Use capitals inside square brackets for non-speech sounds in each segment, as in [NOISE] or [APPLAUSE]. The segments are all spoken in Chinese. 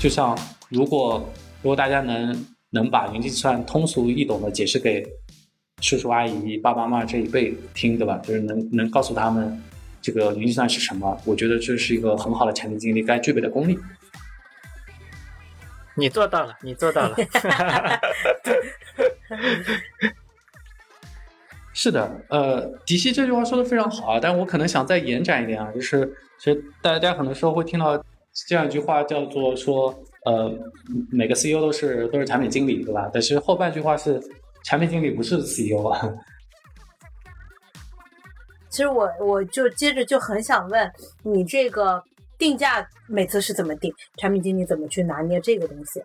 就像如果如果大家能能把云计算通俗易懂的解释给叔叔阿姨、爸爸妈妈这一辈听，对吧？就是能能告诉他们这个云计算是什么，我觉得这是一个很好的产品经理该具备的功力。你做到了，你做到了。[LAUGHS] 是的，呃，迪西这句话说的非常好啊，但我可能想再延展一点啊，就是其实大家很多时候会听到这样一句话，叫做说，呃，每个 CEO 都是都是产品经理，对吧？但是后半句话是产品经理不是 CEO 啊。[LAUGHS] 其实我我就接着就很想问你这个。定价每次是怎么定？产品经理怎么去拿捏这个东西？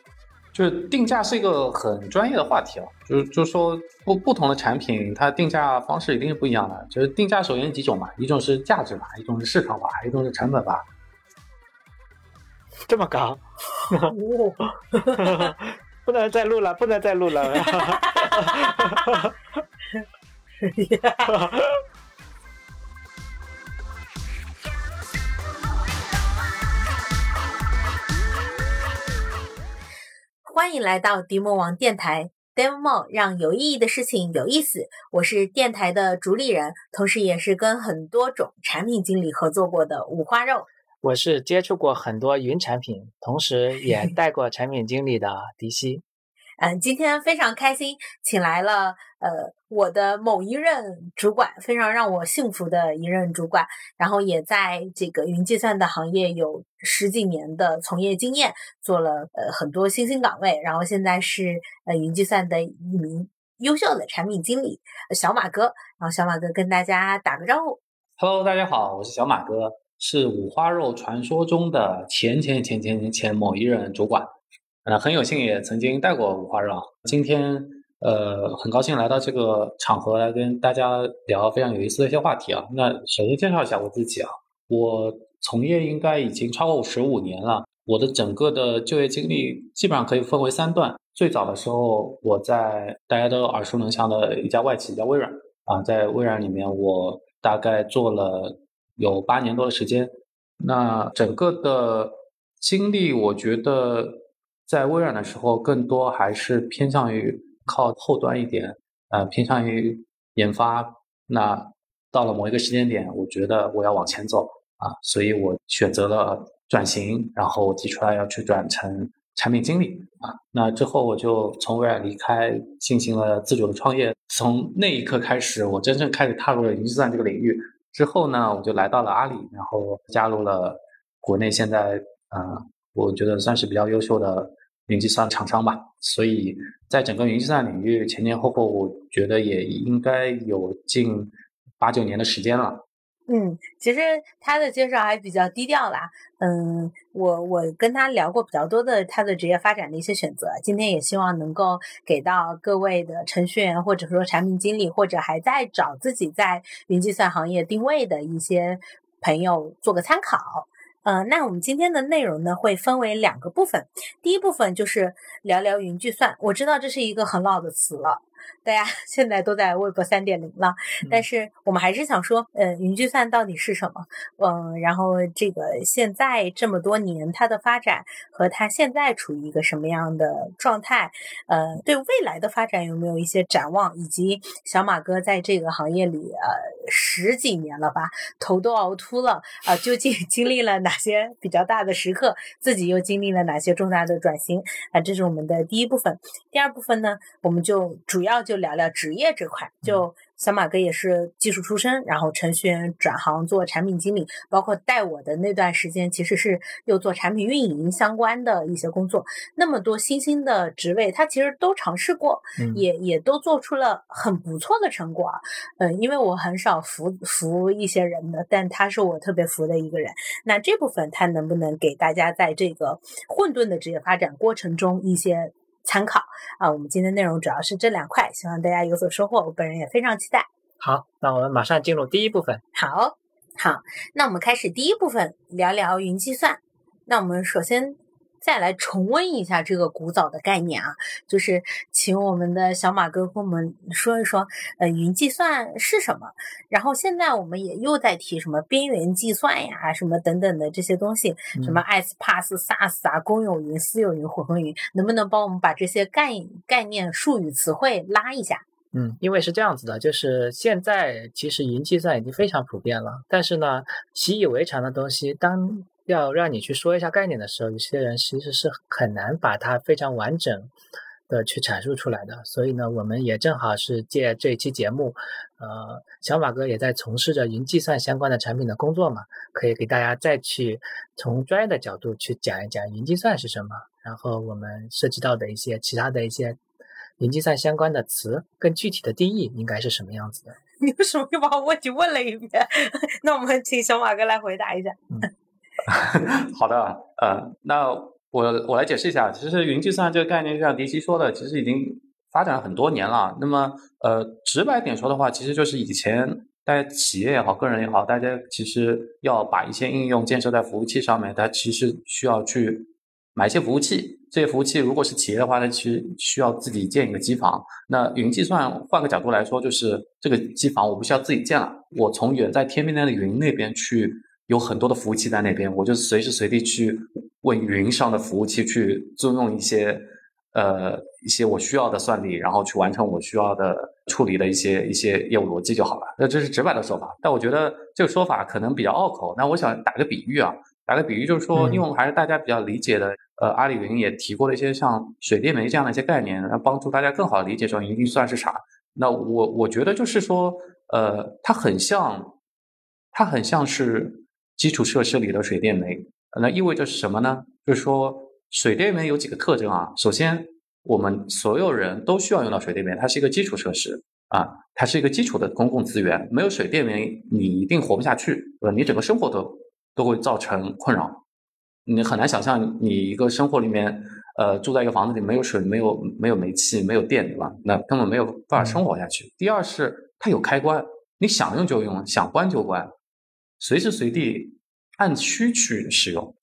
就是定价是一个很专业的话题啊，就是就是说不不同的产品，它定价方式一定是不一样的。就是定价首先几种嘛，一种是价值法，一种是市场法，一种是成本法。[LAUGHS] 这么高？[LAUGHS] 不能再录了，不能再录了。[LAUGHS] 欢迎来到迪魔王电台，Demo 让有意义的事情有意思。我是电台的主理人，同时也是跟很多种产品经理合作过的五花肉。我是接触过很多云产品，同时也 [LAUGHS] 带过产品经理的迪西。嗯，今天非常开心，请来了呃我的某一任主管，非常让我幸福的一任主管，然后也在这个云计算的行业有十几年的从业经验，做了呃很多新兴岗位，然后现在是呃云计算的一名优秀的产品经理小马哥，然后小马哥跟大家打个招呼。Hello，大家好，我是小马哥，是五花肉传说中的前前前前前前某一任主管。呃，很有幸也曾经带过五花肉。今天，呃，很高兴来到这个场合来跟大家聊非常有意思的一些话题啊。那首先介绍一下我自己啊，我从业应该已经超过十五年了。我的整个的就业经历基本上可以分为三段。最早的时候，我在大家都耳熟能详的一家外企叫微软啊，在微软里面，我大概做了有八年多的时间。那整个的经历，我觉得。在微软的时候，更多还是偏向于靠后端一点，呃，偏向于研发。那到了某一个时间点，我觉得我要往前走啊，所以我选择了转型，然后我提出来要去转成产品经理啊。那之后我就从微软离开，进行了自主的创业。从那一刻开始，我真正开始踏入了云计算这个领域。之后呢，我就来到了阿里，然后加入了国内现在啊。我觉得算是比较优秀的云计算厂商吧，所以在整个云计算领域前前后后，我觉得也应该有近八九年的时间了。嗯，其实他的介绍还比较低调啦。嗯，我我跟他聊过比较多的他的职业发展的一些选择，今天也希望能够给到各位的程序员或者说产品经理或者还在找自己在云计算行业定位的一些朋友做个参考。呃，那我们今天的内容呢，会分为两个部分。第一部分就是聊聊云计算。我知道这是一个很老的词了。大家 [LAUGHS] 现在都在微博三点零了，但是我们还是想说，呃，云计算到底是什么？嗯，然后这个现在这么多年它的发展和它现在处于一个什么样的状态？呃，对未来的发展有没有一些展望？以及小马哥在这个行业里呃十几年了吧，头都熬秃了啊，究竟 [LAUGHS] 经历了哪些比较大的时刻？自己又经历了哪些重大的转型？啊，这是我们的第一部分。第二部分呢，我们就主要。就聊聊职业这块，就。小马哥也是技术出身，然后程序员转行做产品经理，包括带我的那段时间，其实是又做产品运营相关的一些工作。那么多新兴的职位，他其实都尝试过，也也都做出了很不错的成果。嗯，因为我很少服服一些人的，但他是我特别服的一个人。那这部分他能不能给大家在这个混沌的职业发展过程中一些？参考啊，我们今天内容主要是这两块，希望大家有所收获。我本人也非常期待。好，那我们马上进入第一部分。好，好，那我们开始第一部分，聊聊云计算。那我们首先再来重温一下这个古早的概念啊，就是请我们的小马哥跟我们说一说，呃，云计算是什么？然后现在我们也又在提什么边缘计算呀，什么等等的这些东西，什么 S Pass、SaaS 啊，公有云、私有云、混合云，能不能帮我们把这些概概念、术语、词汇拉一下？嗯，因为是这样子的，就是现在其实云计算已经非常普遍了，但是呢，习以为常的东西，当要让你去说一下概念的时候，有些人其实是很难把它非常完整的去阐述出来的。所以呢，我们也正好是借这一期节目，呃，小马哥也在从事着云计算相关的产品的工作嘛，可以给大家再去从专业的角度去讲一讲云计算是什么，然后我们涉及到的一些其他的一些。云计算相关的词，更具体的定义应该是什么样子的？[LAUGHS] 你为什么又把我问题问了一遍？[LAUGHS] 那我们请小马哥来回答一下。[LAUGHS] 好的，呃，那我我来解释一下。其实云计算这个概念，就像迪奇说的，其实已经发展了很多年了。那么，呃，直白点说的话，其实就是以前大家企业也好，个人也好，大家其实要把一些应用建设在服务器上面，它其实需要去。买一些服务器，这些服务器如果是企业的话，呢，其实需要自己建一个机房。那云计算换个角度来说，就是这个机房我不需要自己建了，我从远在天边的云那边去，有很多的服务器在那边，我就随时随地去为云上的服务器去租用一些呃一些我需要的算力，然后去完成我需要的处理的一些一些业务逻辑就好了。那这是直白的说法，但我觉得这个说法可能比较拗口。那我想打个比喻啊。打个比喻，就是说，因为我们还是大家比较理解的，呃，阿里云也提过了一些像水电煤这样的一些概念，来帮助大家更好理解说云计算是啥。那我我觉得就是说，呃，它很像，它很像是基础设施里的水电煤。那意味着是什么呢？就是说，水电煤有几个特征啊。首先，我们所有人都需要用到水电煤，它是一个基础设施啊，它是一个基础的公共资源。没有水电煤，你一定活不下去，呃，你整个生活都。都会造成困扰，你很难想象你一个生活里面，呃，住在一个房子里没有水、没有没有煤气、没有电，对吧？那根本没有办法生活下去。第二是它有开关，你想用就用，想关就关，随时随地按需去使用。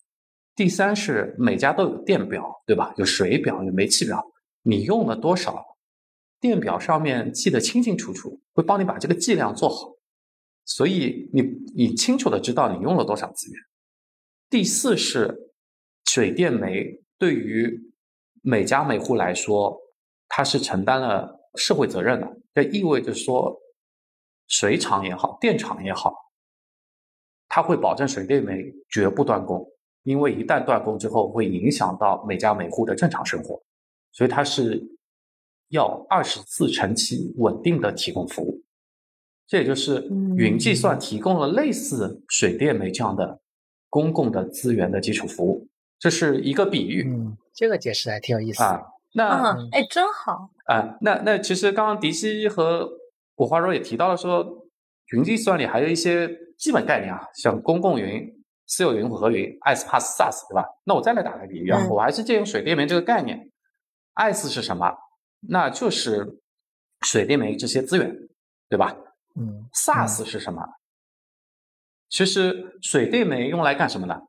第三是每家都有电表，对吧？有水表、有煤气表，你用了多少，电表上面记得清清楚楚，会帮你把这个计量做好。所以你你清楚的知道你用了多少资源。第四是水电煤对于每家每户来说，它是承担了社会责任的。这意味着说，水厂也好，电厂也好，它会保证水电煤绝不断供，因为一旦断供之后，会影响到每家每户的正常生活。所以它是要二十四乘七稳定的提供服务。这也就是云计算提供了类似水电煤这样的公共的资源的基础服务，这是一个比喻。嗯，这个解释还挺有意思啊。那哎，真好啊。那那其实刚刚迪西和五花肉也提到了说，云计算里还有一些基本概念啊，像公共云、私有云、混合云、IaaS、PaaS、SaaS，对吧？那我再来打个比喻啊，我还是借用水电煤这个概念，IaaS 是什么？那就是水电煤这些资源，对吧？嗯，SaaS 是什么？其实水电煤用来干什么呢？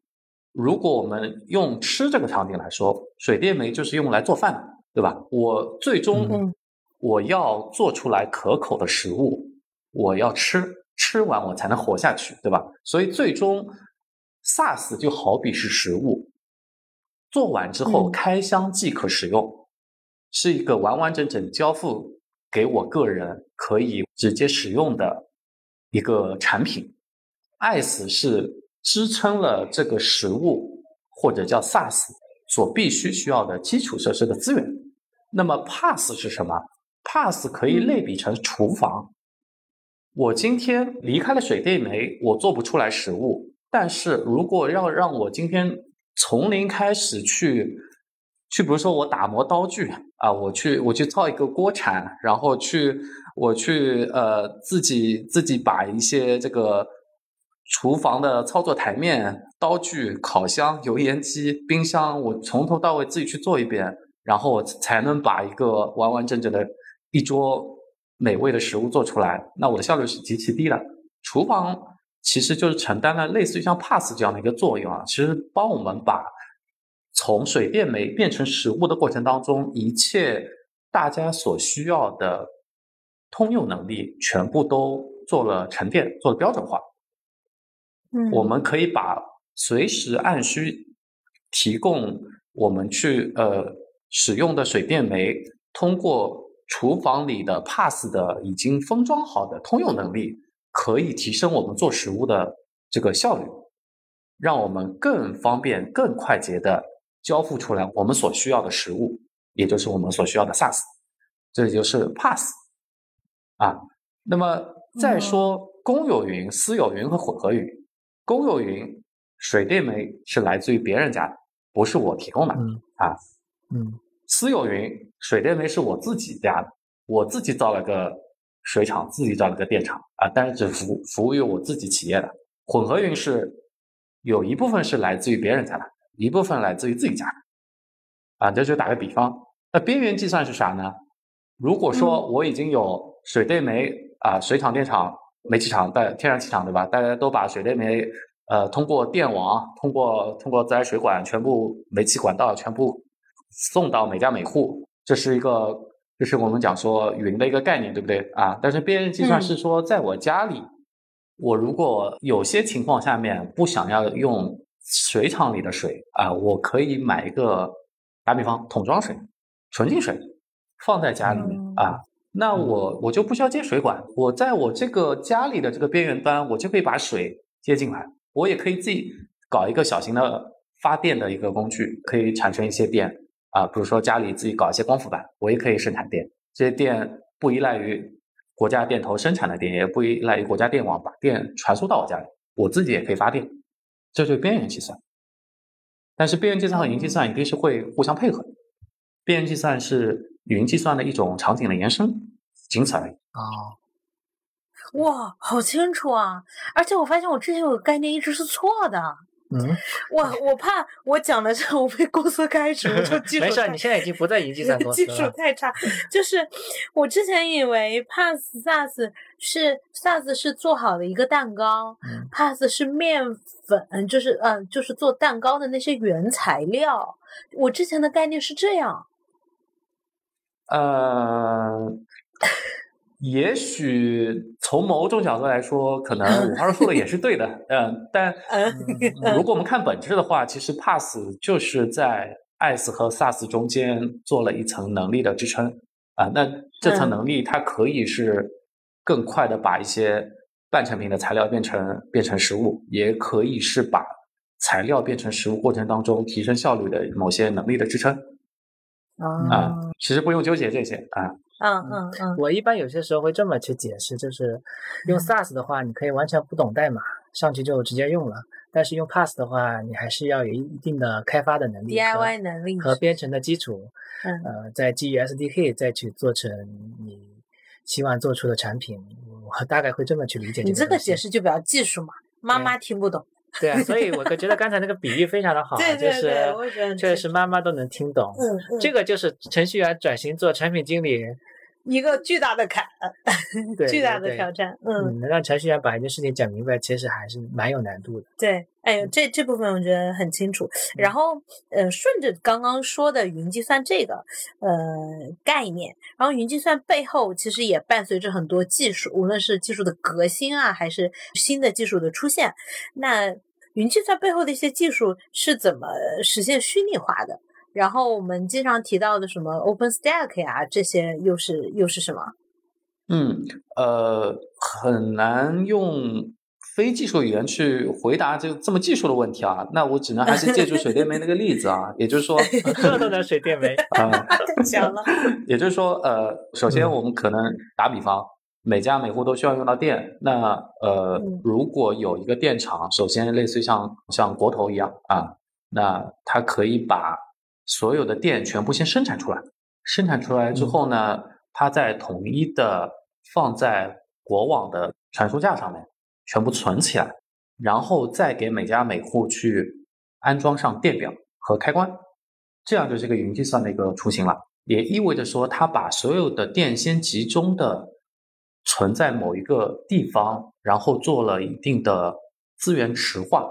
如果我们用吃这个场景来说，水电煤就是用来做饭的，对吧？我最终我要做出来可口的食物，我要吃，吃完我才能活下去，对吧？所以最终 SaaS 就好比是食物，做完之后开箱即可使用，是一个完完整整交付。给我个人可以直接使用的一个产品，IaaS 是支撑了这个食物或者叫 SaaS 所必须需要的基础设施的资源。那么 PaaS 是什么？PaaS 可以类比成厨房。我今天离开了水电煤，我做不出来食物。但是如果要让我今天从零开始去。去，比如说我打磨刀具啊，我去我去造一个锅铲，然后去我去呃自己自己把一些这个厨房的操作台面、刀具、烤箱、油烟机、冰箱，我从头到尾自己去做一遍，然后我才能把一个完完整整的一桌美味的食物做出来。那我的效率是极其低的。厨房其实就是承担了类似于像 Pass 这样的一个作用啊，其实帮我们把。从水电煤变成食物的过程当中，一切大家所需要的通用能力全部都做了沉淀，做了标准化。嗯，我们可以把随时按需提供我们去呃使用的水电煤，通过厨房里的 pass 的已经封装好的通用能力，可以提升我们做食物的这个效率，让我们更方便、更快捷的交付出来我们所需要的食物，也就是我们所需要的 SaaS，这就是 pass 啊。那么再说公有云、私有云和混合云。公有云水电煤是来自于别人家的，不是我提供的嗯啊。嗯私有云水电煤是我自己家的，我自己造了个水厂，自己造了个电厂啊，但是只服服务于我自己企业的。混合云是有一部分是来自于别人家的，一部分来自于自己家的啊。这就打个比方，那边缘计算是啥呢？如果说我已经有水电煤啊，水厂、电厂、煤气厂、带天然气厂，对吧？大家都把水电煤呃通过电网、通过通过自来水管全部煤气管道全部送到每家每户，这是一个这是我们讲说云的一个概念，对不对啊？但是边缘计算是说，在我家里，我如果有些情况下面不想要用水厂里的水啊，我可以买一个打比方桶装水、纯净水放在家里面嗯啊。那我我就不需要接水管，我在我这个家里的这个边缘端，我就可以把水接进来，我也可以自己搞一个小型的发电的一个工具，可以产生一些电啊，比如说家里自己搞一些光伏板，我也可以生产电，这些电不依赖于国家电投生产的电，也不依赖于国家电网把电传输到我家里，我自己也可以发电，这就是边缘计算。但是边缘计算和云计算一定是会互相配合的，边缘计算是云计算的一种场景的延伸，仅此而已。哦，哇，好清楚啊！而且我发现我之前有个概念一直是错的，嗯，我我怕我讲了之后我被公司开除，我就 [LAUGHS] 技术没事你现在已经不在云计算公司技术。太差，就是我之前以为 Pass SaaS 是 SaaS 是做好的一个蛋糕、嗯 p a s s 是面粉，就是嗯、呃就是做蛋糕的那些原材料。我之前的概念是这样，呃，也许从某种角度来说，可能五花肉说的也是对的，嗯，但嗯，如果我们看本质的话，其实 Pass 就是在 IaaS 和 SaaS 中间做了一层能力的支撑啊。那这层嗯能力它可以是更快的把一些半成品的材料变成变成实物，也可以是把材料变成实物过程当中提升效率的某些能力的支撑啊啊。，其实不用纠结这些啊。嗯嗯嗯我一般有些时候会这么去解释，就是用 SaaS 的话，你可以完全不懂代码，上去就直接用了；但是用 Pass 的话，你还是要有一定的开发的能力，DIY 能力和编程的基础，嗯呃，再基于 SDK 再去做成你希望做出的产品。我大概会这么去理解你这个解释就比较技术嘛，妈妈听不懂。对啊，所以我觉得刚才那个比喻非常的好，[LAUGHS] 对对就是确清实妈妈都能听懂。嗯嗯，这个就是程序员转型做产品经理，一个巨大的坎，[LAUGHS] 对巨大的挑战。嗯，嗯，能让程序员把一件事情讲明白，其实还是蛮有难度的。对，哎呦，这这部分我觉得很清楚。然后，呃，顺着刚刚说的云计算这个呃概念，然后云计算背后其实也伴随着很多技术，无论是技术的革新啊，还是新的技术的出现。那云计算背后的一些技术是怎么实现虚拟化的？然后我们经常提到的什么 OpenStack 呀，这些又是又是什么？嗯，呃，很难用非技术语言去回答这这么技术的问题啊。那我只能还是借助水电煤那个例子啊，也就是说 [LAUGHS] [LAUGHS] 这都能水电煤。[LAUGHS] 啊，太强了。也就是说，呃，首先我们可能打比方，每家每户都需要用到电。那呃嗯，如果有一个电厂，首先类似于像像国投一样啊，那它可以把所有的电全部先生产出来，生产出来之后呢，它再统一的放在国网的传输架上面，全部存起来，然后再给每家每户去安装上电表和开关，这样就是一个云计算的一个雏形了。也意味着说，它把所有的电先集中的存在某一个地方，然后做了一定的资源池化，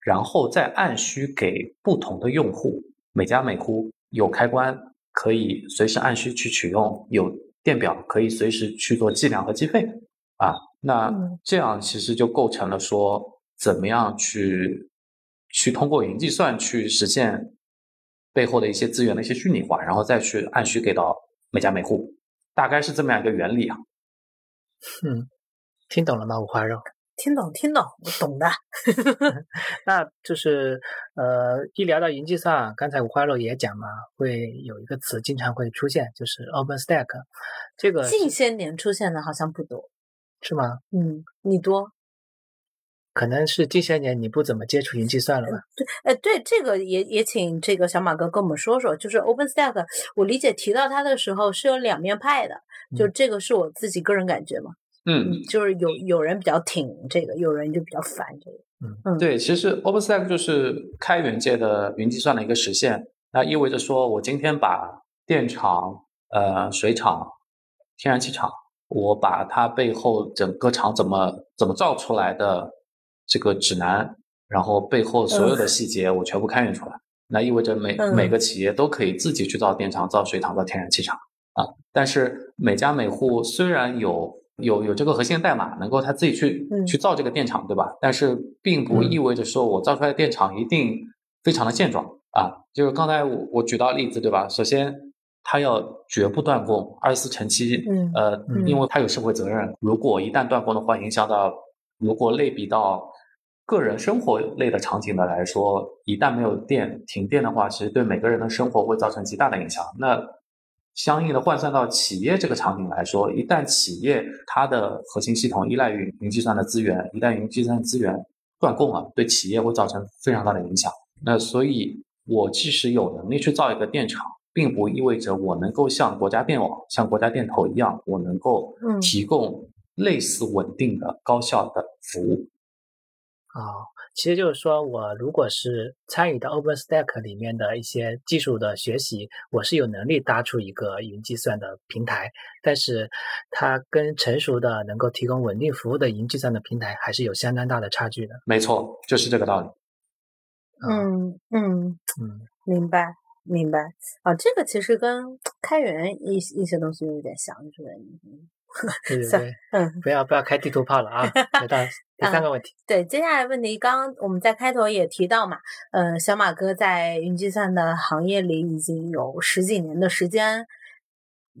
然后再按需给不同的用户每家每户有开关可以随时按需去取用，有电表可以随时去做计量和计费啊。那这样其实就构成了说，怎么样去去通过云计算去实现背后的一些资源的一些虚拟化，然后再去按需给到每家每户，大概是这么样一个原理啊。嗯，听懂了吗？五花肉。听懂，听懂，我懂的。[LAUGHS] 那就是呃，一聊到云计算，刚才五花肉也讲嘛，会有一个词经常会出现，就是 OpenStack。这个近些年出现的好像不多，是吗？嗯，你多？可能是近些年你不怎么接触云计算了吧？对，呃，对，这个也也请这个小马哥跟我们说说，就是 OpenStack，我理解提到它的时候是有两面派的，就这个是我自己个人感觉嘛。嗯，就是有有人比较挺这个，有人就比较烦这个。嗯，对，其实 OpenStack 就是开源界的云计算的一个实现。那意味着说，我今天把电厂、呃水厂、天然气厂，我把它背后整个厂怎么怎么造出来的这个指南，然后背后所有的细节，我全部开源出来。那意味着每每个企业都可以自己去造电厂、造水厂、造天然气厂啊。但是每家每户虽然有有有这个核心代码，能够他自己去去造这个电厂，对吧？但是并不意味着说我造出来的电厂一定非常的健壮啊。就是刚才我我举到例子，对吧？首先，它要绝不断供，二十四乘七，呃，因为它有社会责任。如果一旦断供的话，影响到如果类比到个人生活类的场景的来说，一旦没有电停电的话，其实对每个人的生活会造成极大的影响。那相应的换算到企业这个场景来说，一旦企业它的核心系统依赖于云计算的资源，一旦云计算资源断供了，对企业会造成非常大的影响。那所以，我即使有能力去造一个电厂，并不意味着我能够像国家电网、像国家电投一样，我能够提供类似稳定的高效的服务。啊。其实就是说，我如果是参与到 OpenStack 里面的一些技术的学习，我是有能力搭出一个云计算的平台，但是它跟成熟的能够提供稳定服务的云计算的平台还是有相当大的差距的。没错，就是这个道理。嗯嗯嗯，明白明白啊，这个其实跟开源一一些东西有点像，是吧？[LAUGHS] 对对对，嗯，不要不要开地图炮了啊！[LAUGHS] 回到第三个问题，对，接下来问题，刚刚我们在开头也提到嘛，呃，小马哥在云计算的行业里已经有十几年的时间，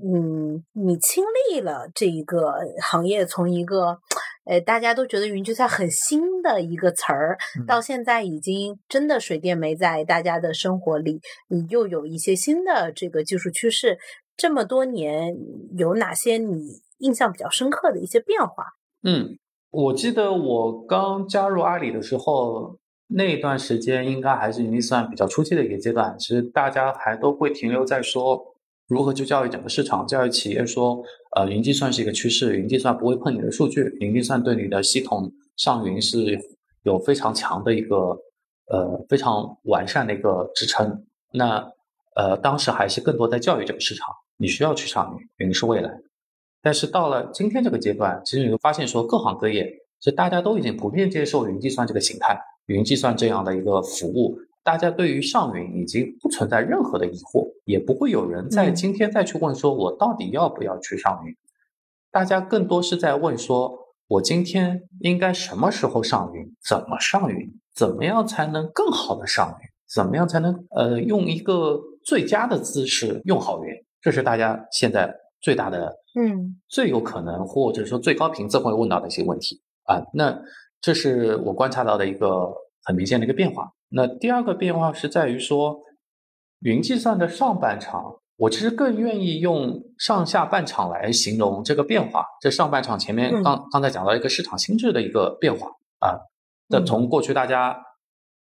嗯，你经历了这一个行业从一个，呃，大家都觉得云计算很新的一个词儿，到现在已经真的水电煤在大家的生活里，你又有一些新的这个技术趋势，这么多年有哪些你？印象比较深刻的一些变化。嗯，我记得我刚加入阿里的时候，那段时间应该还是云计算比较初期的一个阶段。其实大家还都会停留在说如何去教育整个市场，教育企业说，呃，云计算是一个趋势，云计算不会碰你的数据，云计算对你的系统上云是有非常强的一个呃非常完善的一个支撑。那呃，当时还是更多在教育这个市场，你需要去上云，云是未来。但是到了今天这个阶段，其实你会发现说，各行各业其实大家都已经普遍接受云计算这个形态，云计算这样的一个服务，大家对于上云已经不存在任何的疑惑，也不会有人在今天再去问说，我到底要不要去上云？大家更多是在问说，我今天应该什么时候上云？怎么上云？怎么样才能更好的上云？怎么样才能呃用一个最佳的姿势用好云？这是大家现在。最大的，嗯，最有可能或者说最高频次会问到的一些问题啊，那这是我观察到的一个很明显的一个变化。那第二个变化是在于说，云计算的上半场，我其实更愿意用上下半场来形容这个变化。这上半场前面刚刚才讲到一个市场心智的一个变化啊，那从过去大家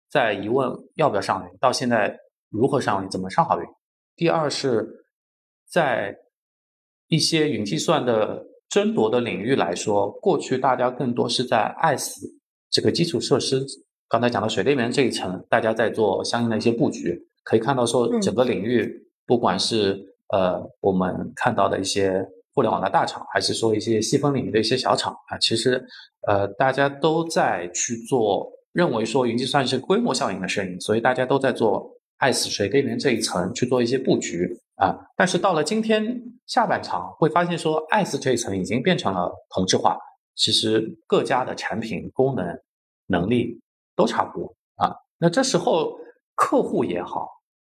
在疑问要不要上云，到现在如何上云，怎么上好云。第二是在一些云计算的争夺的领域来说，过去大家更多是在爱死这个基础设施。刚才讲的水电源这一层，大家在做相应的一些布局。可以看到，说整个领域，不管是呃我们看到的一些互联网的大厂，还是说一些细分领域的一些小厂啊，其实呃大家都在去做，认为说云计算是规模效应的生意，所以大家都在做 ICE 水电源这一层去做一些布局啊。但是到了今天下半场，会发现说 ICE 这一层已经变成了同质化，其实各家的产品功能能力都差不多啊。那这时候客户也好，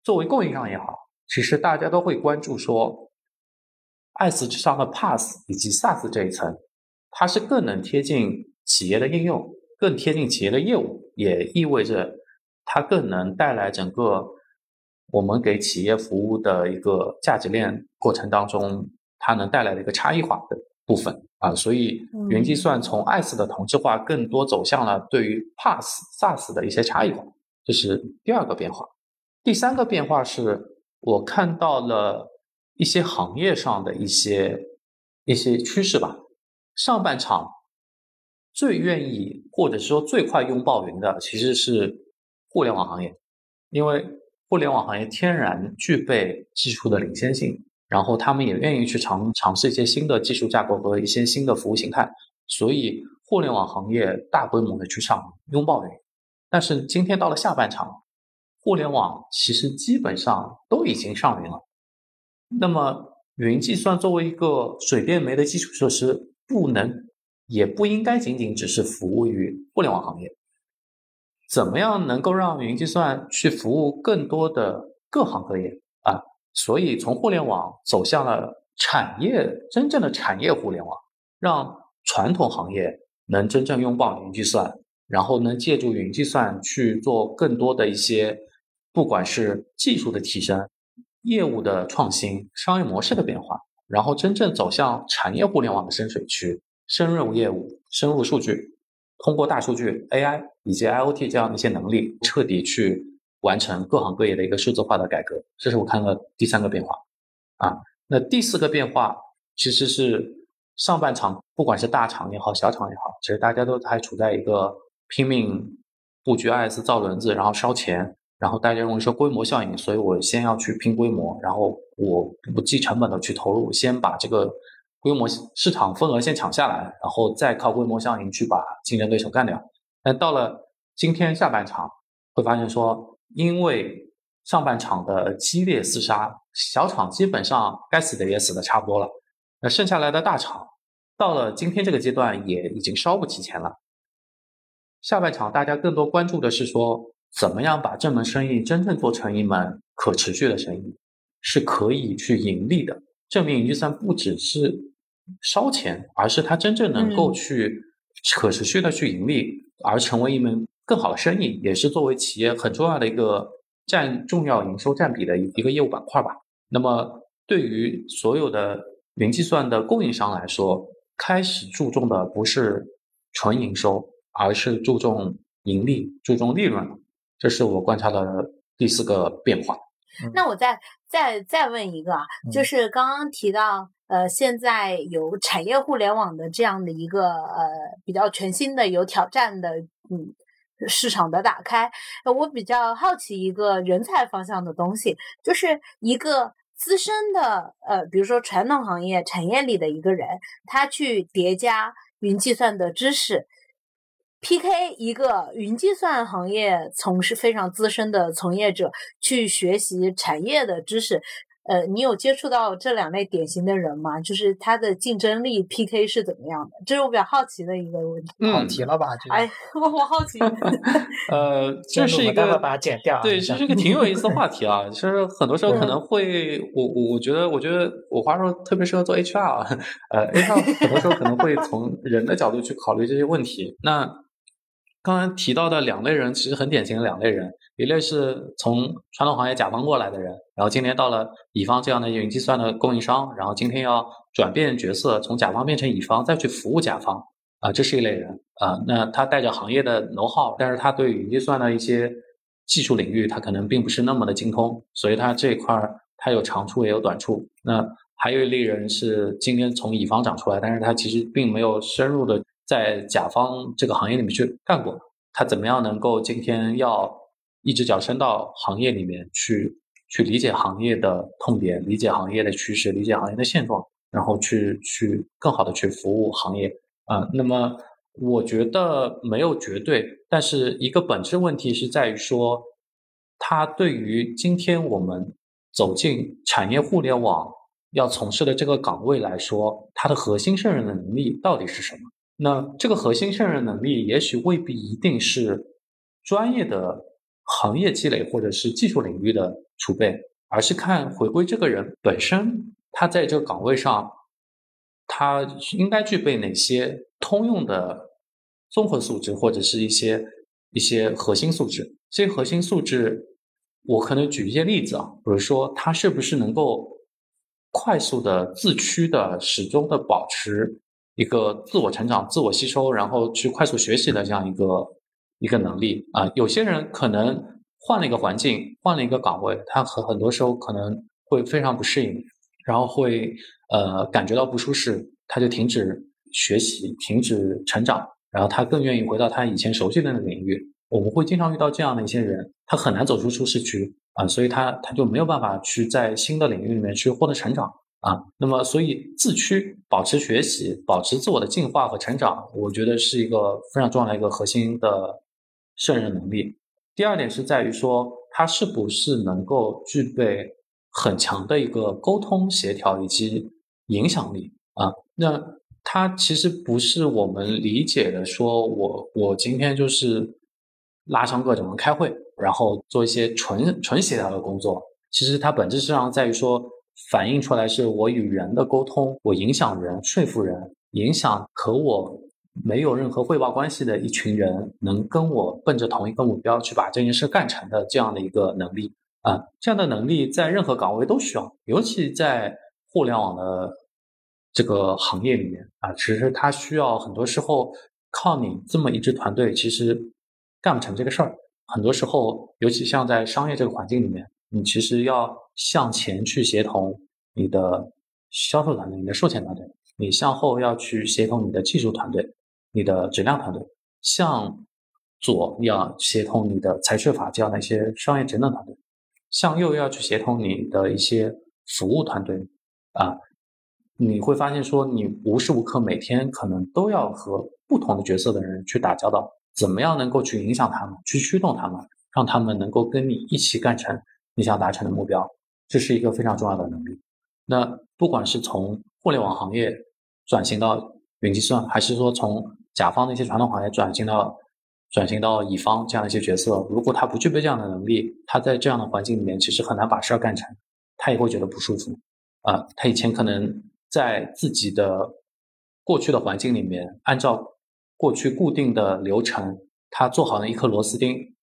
作为供应商也好，其实大家都会关注说，ICE 之上的 PaaS 以及 SaaS 这一层，它是更能贴近企业的应用。更贴近企业的业务，也意味着它更能带来整个我们给企业服务的一个价值链过程当中，它能带来的一个差异化的部分啊。所以云计算从 IaaS 的同质化，更多走向了对于 PaaS、SaaS 的一些差异化，这是第二个变化。第三个变化是我看到了一些行业上的一些一些趋势吧。上半场。最愿意或者说最快拥抱云的其实是互联网行业，因为互联网行业天然具备技术的领先性，然后他们也愿意去尝尝试一些新的技术架构和一些新的服务形态，所以互联网行业大规模的去上拥抱云。但是今天到了下半场，互联网其实基本上都已经上云了，那么云计算作为一个水电煤的基础设施，不能。也不应该仅仅只是服务于互联网行业，怎么样能够让云计算去服务更多的各行各业啊？所以从互联网走向了产业，真正的产业互联网，让传统行业能真正拥抱云计算，然后能借助云计算去做更多的一些，不管是技术的提升、业务的创新、商业模式的变化，然后真正走向产业互联网的深水区。深入业务、深入数据，通过大数据、AI 以及 IoT 这样的一些能力，彻底去完成各行各业的一个数字化的改革，这是我看到第三个变化。啊，那第四个变化其实是上半场，不管是大厂也好、小厂也好，其实大家都还处在一个拼命布局 IS 造轮子，然后烧钱，然后大家认为说规模效应，所以我先要去拼规模，然后我不计成本的去投入，先把这个。规模市场份额先抢下来，然后再靠规模效应去把竞争对手干掉。但到了今天下半场，会发现说，因为上半场的激烈厮杀，小厂基本上该死的也死的差不多了。那剩下来的大厂，到了今天这个阶段，也已经烧不起钱了。下半场大家更多关注的是说，怎么样把这门生意真正做成一门可持续的生意，是可以去盈利的。证明云计算不只是烧钱，而是它真正能够去可持续的去盈利，而成为一门更好的生意，也是作为企业很重要的一个占重要营收占比的一一个业务板块吧。那么，对于所有的云计算的供应商来说，开始注重的不是纯营收，而是注重盈利、注重利润。这是我观察的第四个变化。那我再再再问一个啊，就是刚刚提到，呃，现在有产业互联网的这样的一个呃比较全新的有挑战的嗯市场的打开，我比较好奇一个人才方向的东西，就是一个资深的呃，比如说传统行业产业里的一个人，他去叠加云计算的知识。P.K. 一个云计算行业从事非常资深的从业者去学习产业的知识，呃，你有接触到这两类典型的人吗？就是他的竞争力 P.K. 是怎么样的？这是我比较好奇的一个问题。好题了吧？哎，我我好奇。[LAUGHS] [LAUGHS] 呃，这是一个把它剪掉。对，这是一个挺有意思的话题啊。[LAUGHS] 其实很多时候可能会，我我我觉得，我觉得我话说特别适合做 H.R. 呃，H.R. 很多时候可能会从人的角度去考虑这些问题。那刚才提到的两类人，其实很典型的两类人，一类是从传统行业甲方过来的人，然后今天到了乙方这样的云计算的供应商，然后今天要转变角色，从甲方变成乙方，再去服务甲方，啊，这是一类人啊。那他带着行业的 know how，但是他对云计算的一些技术领域，他可能并不是那么的精通，所以他这一块他有长处也有短处。那还有一类人是今天从乙方长出来，但是他其实并没有深入的。在甲方这个行业里面去干过，他怎么样能够今天要一只脚伸到行业里面去，去理解行业的痛点，理解行业的趋势，理解行业的现状，然后去去更好的去服务行业啊。那么我觉得没有绝对，但是一个本质问题是在于说，它对于今天我们走进产业互联网要从事的这个岗位来说，它的核心胜任的能力到底是什么？那这个核心胜任能力，也许未必一定是专业的行业积累或者是技术领域的储备，而是看回归这个人本身，他在这个岗位上，他应该具备哪些通用的综合素质，或者是一些一些核心素质。这些核心素质，我可能举一些例子啊，比如说他是不是能够快速的自驱的，始终的保持一个自我成长、自我吸收，然后去快速学习的这样一个一个能力啊。有些人可能换了一个环境，换了一个岗位，他很很多时候可能会非常不适应，然后会呃感觉到不舒适，他就停止学习，停止成长，然后他更愿意回到他以前熟悉的那个领域。我们会经常遇到这样的一些人，他很难走出舒适区啊，所以他他就没有办法去在新的领域里面去获得成长啊。那么，所以自驱、保持学习、保持自我的进化和成长，我觉得是一个非常重要的一个核心的胜任能力。第二点是在于说，他是不是能够具备很强的一个沟通协调以及影响力啊？那他其实不是我们理解的，说我我今天就是。拉上各种人开会，然后做一些纯纯协调的工作。其实它本质上在于说，反映出来是我与人的沟通，我影响人、说服人，影响和我没有任何汇报关系的一群人，能跟我奔着同一个目标去把这件事干成的这样的一个能力啊，这样的能力在任何岗位都需要，尤其在互联网的这个行业里面啊，其实它需要很多时候靠你这么一支团队，其实。干不成这个事儿，很多时候，尤其像在商业这个环境里面，你其实要向前去协同你的销售团队、你的售前团队，你向后要去协同你的技术团队、你的质量团队，向左要协同你的财税法这样的一些商业职能团队，向右要去协同你的一些服务团队，啊，你会发现说，你无时无刻每天可能都要和不同的角色的人去打交道。怎么样能够去影响他们，去驱动他们，让他们能够跟你一起干成你想达成的目标，这是一个非常重要的能力。那不管是从互联网行业转型到云计算，还是说从甲方的一些传统行业转型到转型到乙方这样的一些角色，如果他不具备这样的能力，他在这样的环境里面其实很难把事儿干成，他也会觉得不舒服。啊，他以前可能在自己的过去的环境里面，按照。过去固定的流程，他做好了一颗螺丝钉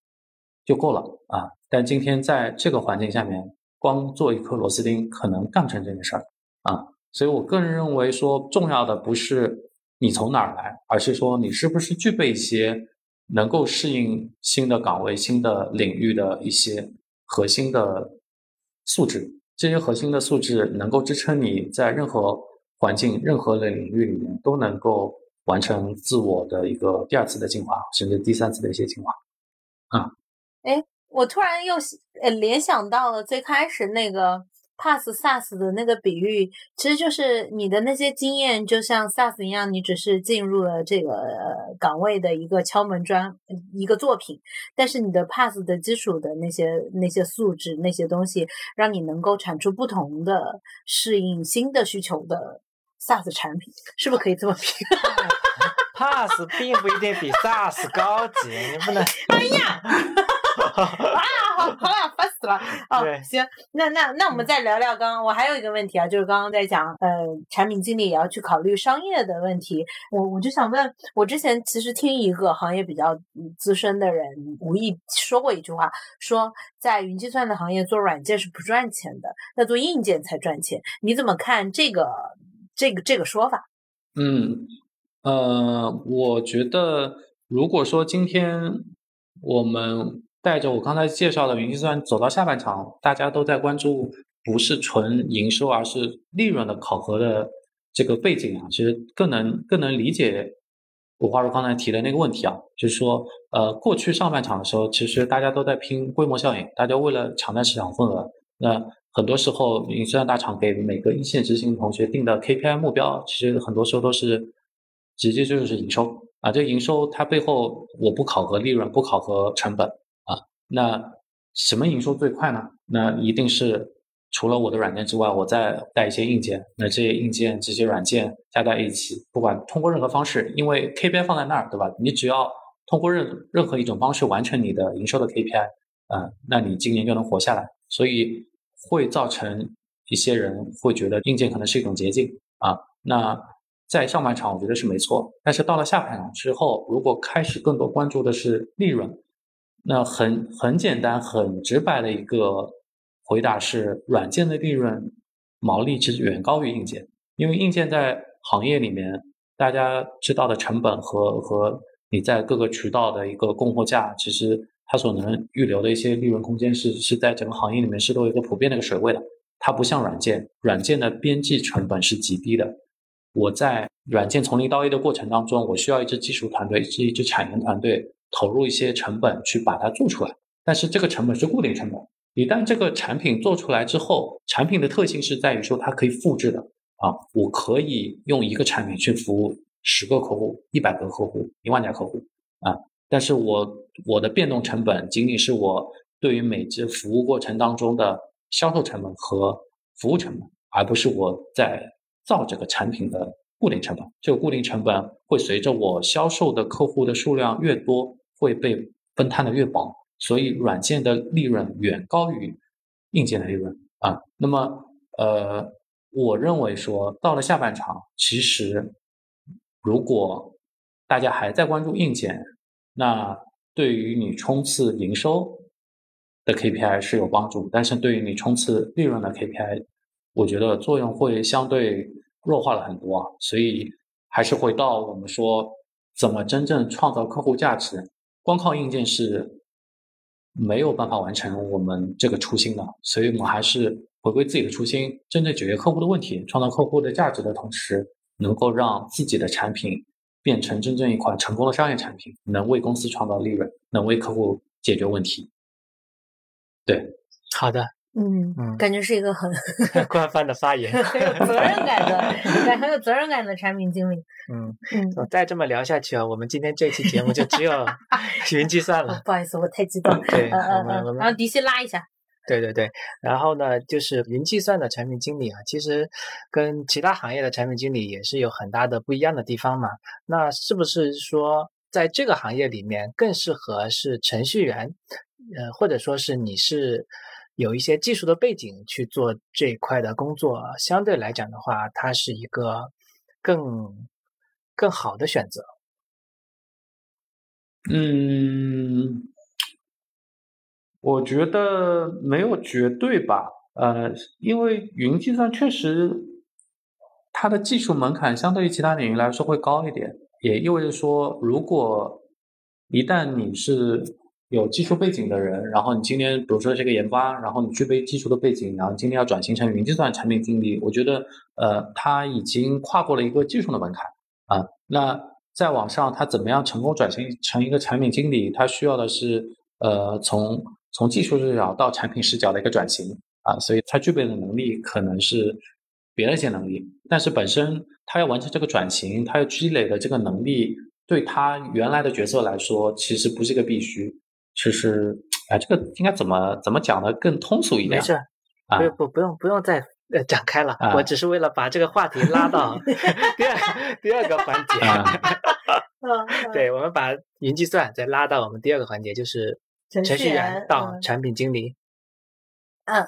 就够了啊！但今天在这个环境下面，光做一颗螺丝钉可能干不成这件事儿啊！所以我个人认为说，重要的不是你从哪儿来，而是说你是不是具备一些能够适应新的岗位、新的领域的一些核心的素质。这些核心的素质能够支撑你在任何环境、任何的领域里面都能够。完成自我的一个第二次的进化，甚至第三次的一些进化，啊，哎，我突然又呃联想到了最开始那个 Pass SaaS 的那个比喻，其实就是你的那些经验，就像 SaaS 一样，你只是进入了这个岗位的一个敲门砖，一个作品，但是你的 Pass 的基础的那些那些素质那些东西，让你能够产出不同的适应新的需求的。SaaS 产品是不是可以这么比？[LAUGHS] Pass 并不一定比 SaaS 高级，你不能。哎呀！[LAUGHS] 啊，好好呀，烦死了。哦，行，那那那我们再聊聊。刚刚我还有一个问题啊，就是刚刚在讲，呃，产品经理也要去考虑商业的问题。我我就想问，我之前其实听一个行业比较资深的人无意说过一句话，说在云计算的行业做软件是不赚钱的，那做硬件才赚钱。你怎么看这个？这个这个说法，嗯，呃，我觉得，如果说今天我们带着我刚才介绍的云计算走到下半场，大家都在关注不是纯营收，而是利润的考核的这个背景啊，其实更能更能理解五花肉刚才提的那个问题啊，就是说，呃，过去上半场的时候，其实大家都在拼规模效应，大家为了抢占市场份额，那。很多时候，云计算大厂给每个一线执行同学定的 KPI 目标，其实很多时候都是直接就是营收啊。这营收它背后我不考核利润，不考核成本。那什么营收最快呢？那一定是除了我的软件之外，我再带一些硬件。那这些硬件、这些软件加在一起，不管通过任何方式，因为 KPI 放在那儿，对吧？你只要通过任任何一种方式完成你的营收的 KPI，嗯，那你今年就能活下来。所以会造成一些人会觉得硬件可能是一种捷径啊。那在上半场我觉得是没错，但是到了下半场之后，如果开始更多关注的是利润。那很很简单、很直白的一个回答是：软件的利润毛利其实远高于硬件，因为硬件在行业里面大家知道的成本和和你在各个渠道的一个供货价，其实它所能预留的一些利润空间是是在整个行业里面是都有一个普遍的一个水位的。它不像软件，软件的边际成本是极低的。我在软件从零到一的过程当中，我需要一支技术团队，是一支产研团队。投入一些成本去把它做出来，但是这个成本是固定成本。一旦这个产品做出来之后，产品的特性是在于说它可以复制的啊，我可以用一个产品去服务十个客户、一百个客户、一万家客户啊。但是我我的变动成本仅仅是我对于每只服务过程当中的销售成本和服务成本，而不是我在造这个产品的固定成本。这个固定成本会随着我销售的客户的数量越多。会被分摊的越薄，所以软件的利润远高于硬件的利润啊。那么，呃，我认为说到了下半场，其实如果大家还在关注硬件，那对于你冲刺营收的 KPI 是有帮助，但是对于你冲刺利润的 KPI，我觉得作用会相对弱化了很多啊。所以还是回到我们说，怎么真正创造客户价值。光靠硬件是没有办法完成我们这个初心的，所以我们还是回归自己的初心，真正解决客户的问题，创造客户的价值的同时，能够让自己的产品变成真正一款成功的商业产品，能为公司创造利润，能为客户解决问题。对，好的。嗯嗯，感觉是一个很 [LAUGHS] 官方的发言，很有责任感的，很有责任感的产品经理。[LAUGHS] 嗯嗯，再这么聊下去啊，我们今天这期节目就只有 [LAUGHS] 云计算了。不好意思，我太激动了。对，嗯嗯嗯，然后迪西拉一下。对对对，然后呢，就是云计算的产品经理啊，其实跟其他行业的产品经理也是有很大的不一样的地方嘛。那是不是说，在这个行业里面更适合是程序员？呃，或者说是你是？有一些技术的背景去做这一块的工作，相对来讲的话，它是一个更更好的选择。嗯，我觉得没有绝对吧。呃，因为云计算确实它的技术门槛相对于其他领域来说会高一点，也意味着说，如果一旦你是。有技术背景的人，然后你今天比如说这个研发，然后你具备技术的背景，然后今天要转型成云计算产品经理，我觉得呃他已经跨过了一个技术的门槛啊。那在往上他怎么样成功转型成一个产品经理？他需要的是呃从从技术视角到产品视角的一个转型啊，所以他具备的能力可能是别的一些能力，但是本身他要完成这个转型，他要积累的这个能力，对他原来的角色来说，其实不是一个必须。其实，哎，这个应该怎么怎么讲的更通俗一点？没事，不不不用不用再呃展开了。我只是为了把这个话题拉到 [LAUGHS] 第二第二个环节。[LAUGHS] 对，我们把云计算再拉到我们第二个环节，就是程序员到产品经理。嗯。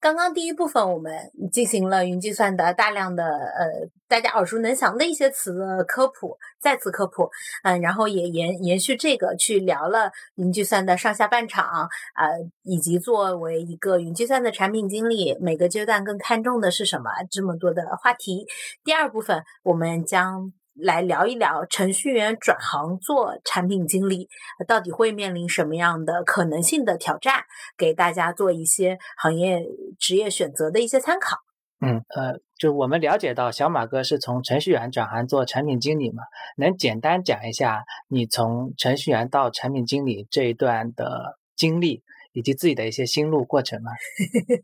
刚刚第一部分我们进行了云计算的大量的呃大家耳熟能详的一些词的科普，再次科普，嗯，然后也延延续这个去聊了云计算的上下半场，呃，以及作为一个云计算的产品经理，每个阶段更看重的是什么，这么多的话题。第二部分我们将。来聊一聊程序员转行做产品经理，到底会面临什么样的可能性的挑战？给大家做一些行业职业选择的一些参考。嗯，呃，就我们了解到小马哥是从程序员转行做产品经理嘛？能简单讲一下你从程序员到产品经理这一段的经历，以及自己的一些心路过程吗？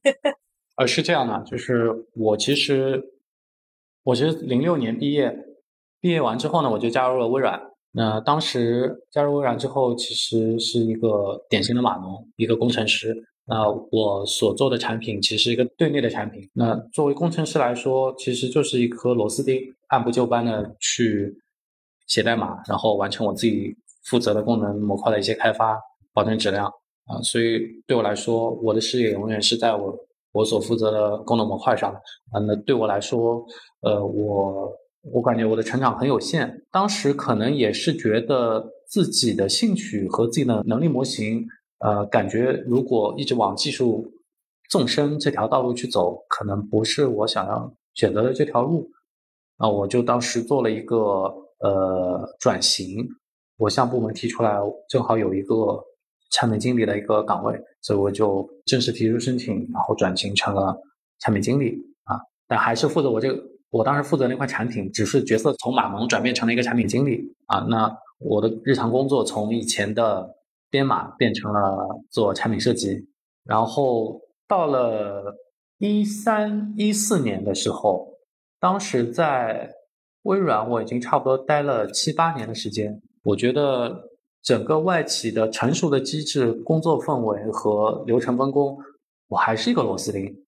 [LAUGHS] 呃，是这样的，就是我其实我其实零六年毕业。毕业完之后呢，我就加入了微软。那当时加入微软之后，其实是一个典型的码农，一个工程师。那我所做的产品其实是一个队内的产品。那作为工程师来说，其实就是一颗螺丝钉，按部就班的去写代码，然后完成我自己负责的功能模块的一些开发，保证质量啊。所以对我来说，我的事业永远是在我我所负责的功能模块上啊。那对我来说，呃，我。我感觉我的成长很有限，当时可能也是觉得自己的兴趣和自己的能力模型，呃，感觉如果一直往技术纵深这条道路去走，可能不是我想要选择的这条路。那我就当时做了一个呃转型，我向部门提出来，正好有一个产品经理的一个岗位，所以我就正式提出申请，然后转型成了产品经理啊，但还是负责我这个。我当时负责那块产品，只是角色从码农转变成了一个产品经理啊。那我的日常工作从以前的编码变成了做产品设计。然后到了一三一四年的时候，当时在微软我已经差不多待了七八年的时间。我觉得整个外企的成熟的机制、工作氛围和流程分工，我还是一个螺丝钉。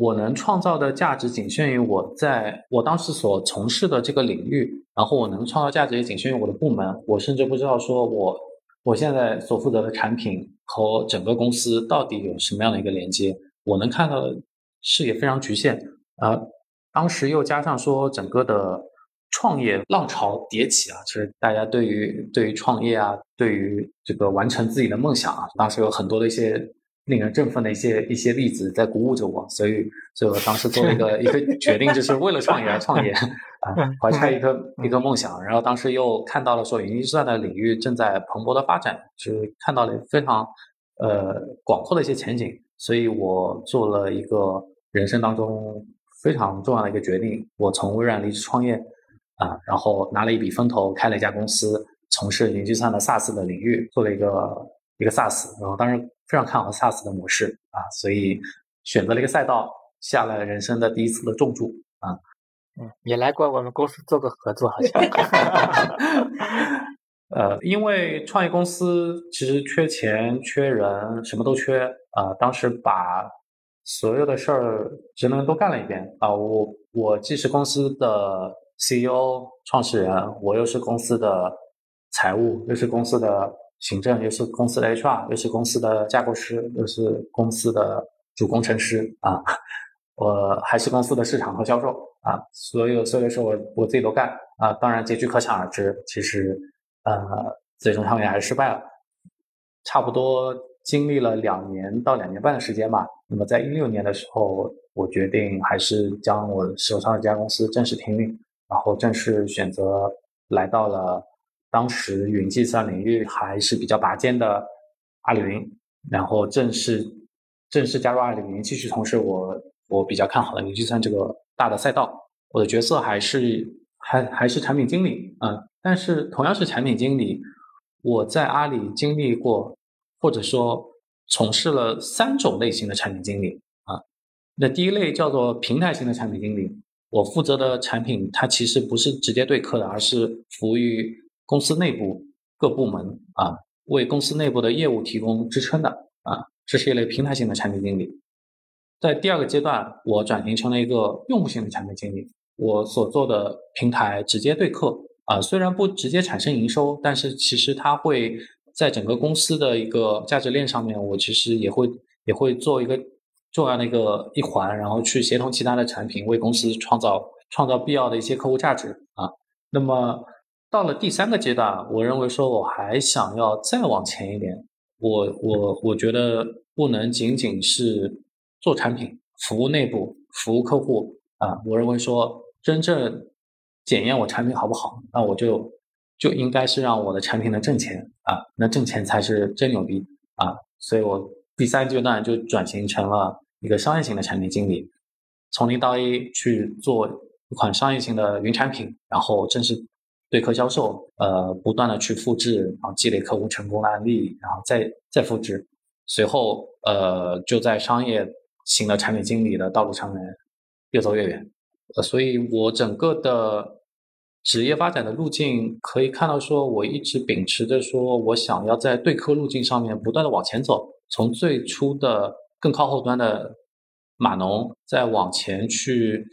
我能创造的价值仅限于我在我当时所从事的这个领域，然后我能创造价值也仅限于我的部门。我甚至不知道说我我现在所负责的产品和整个公司到底有什么样的一个连接。我能看到的视野非常局限。啊，当时又加上说整个的创业浪潮迭起啊，其实大家对于对于创业啊，对于这个完成自己的梦想啊，当时有很多的一些。令人振奋的一些一些例子在鼓舞着我，所以，所以我当时做了一个一个决定，就是为了创业而创业 [LAUGHS] 啊，怀揣一个一个梦想。然后当时又看到了说，云计算的领域正在蓬勃的发展，就是看到了非常呃广阔的一些前景，所以我做了一个人生当中非常重要的一个决定，我从微软离职创业啊，然后拿了一笔风投，开了一家公司，从事云计算的 SaaS 的领域，做了一个一个 SaaS，然后当时。非常看好 SaaS 的模式啊，所以选择了一个赛道，下了人生的第一次的重注啊。嗯，也来过我们公司做个合作，好像。[LAUGHS] 呃，因为创业公司其实缺钱、缺人，什么都缺啊。当时把所有的事儿职能都干了一遍啊。我我既是公司的 CEO、创始人，我又是公司的财务，又是公司的。行政又是公司的 HR，又是公司的架构师，又是公司的主工程师啊，我还是公司的市场和销售啊，所有所有的事我我自己都干啊。当然结局可想而知，其实呃最终创业还是失败了。差不多经历了两年到两年半的时间吧。那么在一六年的时候，我决定还是将我手上的这家公司正式停运，然后正式选择来到了。当时云计算领域还是比较拔尖的阿里云，然后正式正式加入阿里云，继续从事我我比较看好的云计算这个大的赛道。我的角色还是还还是产品经理啊，但是同样是产品经理，我在阿里经历过或者说从事了三种类型的产品经理啊。那第一类叫做平台型的产品经理，我负责的产品它其实不是直接对客的，而是服务于。公司内部各部门啊，为公司内部的业务提供支撑的啊，这是一类平台型的产品经理。在第二个阶段，我转型成了一个用户型的产品经理。我所做的平台直接对客啊，虽然不直接产生营收，但是其实它会在整个公司的一个价值链上面，我其实也会也会做一个重要的一个一环，然后去协同其他的产品，为公司创造创造必要的一些客户价值啊。那么。到了第三个阶段，我认为说我还想要再往前一点。我我我觉得不能仅仅是做产品、服务内部、服务客户啊。我认为说真正检验我产品好不好，那我就就应该是让我的产品能挣钱啊。那挣钱才是真牛逼啊！所以我第三阶段就转型成了一个商业型的产品经理，从零到一去做一款商业型的云产品，然后正式。对客销售，呃，不断的去复制，然后积累客户成功的案例，然后再再复制，随后，呃，就在商业型的产品经理的道路上面越走越远。呃，所以我整个的职业发展的路径，可以看到说，我一直秉持着说我想要在对客路径上面不断的往前走，从最初的更靠后端的码农，再往前去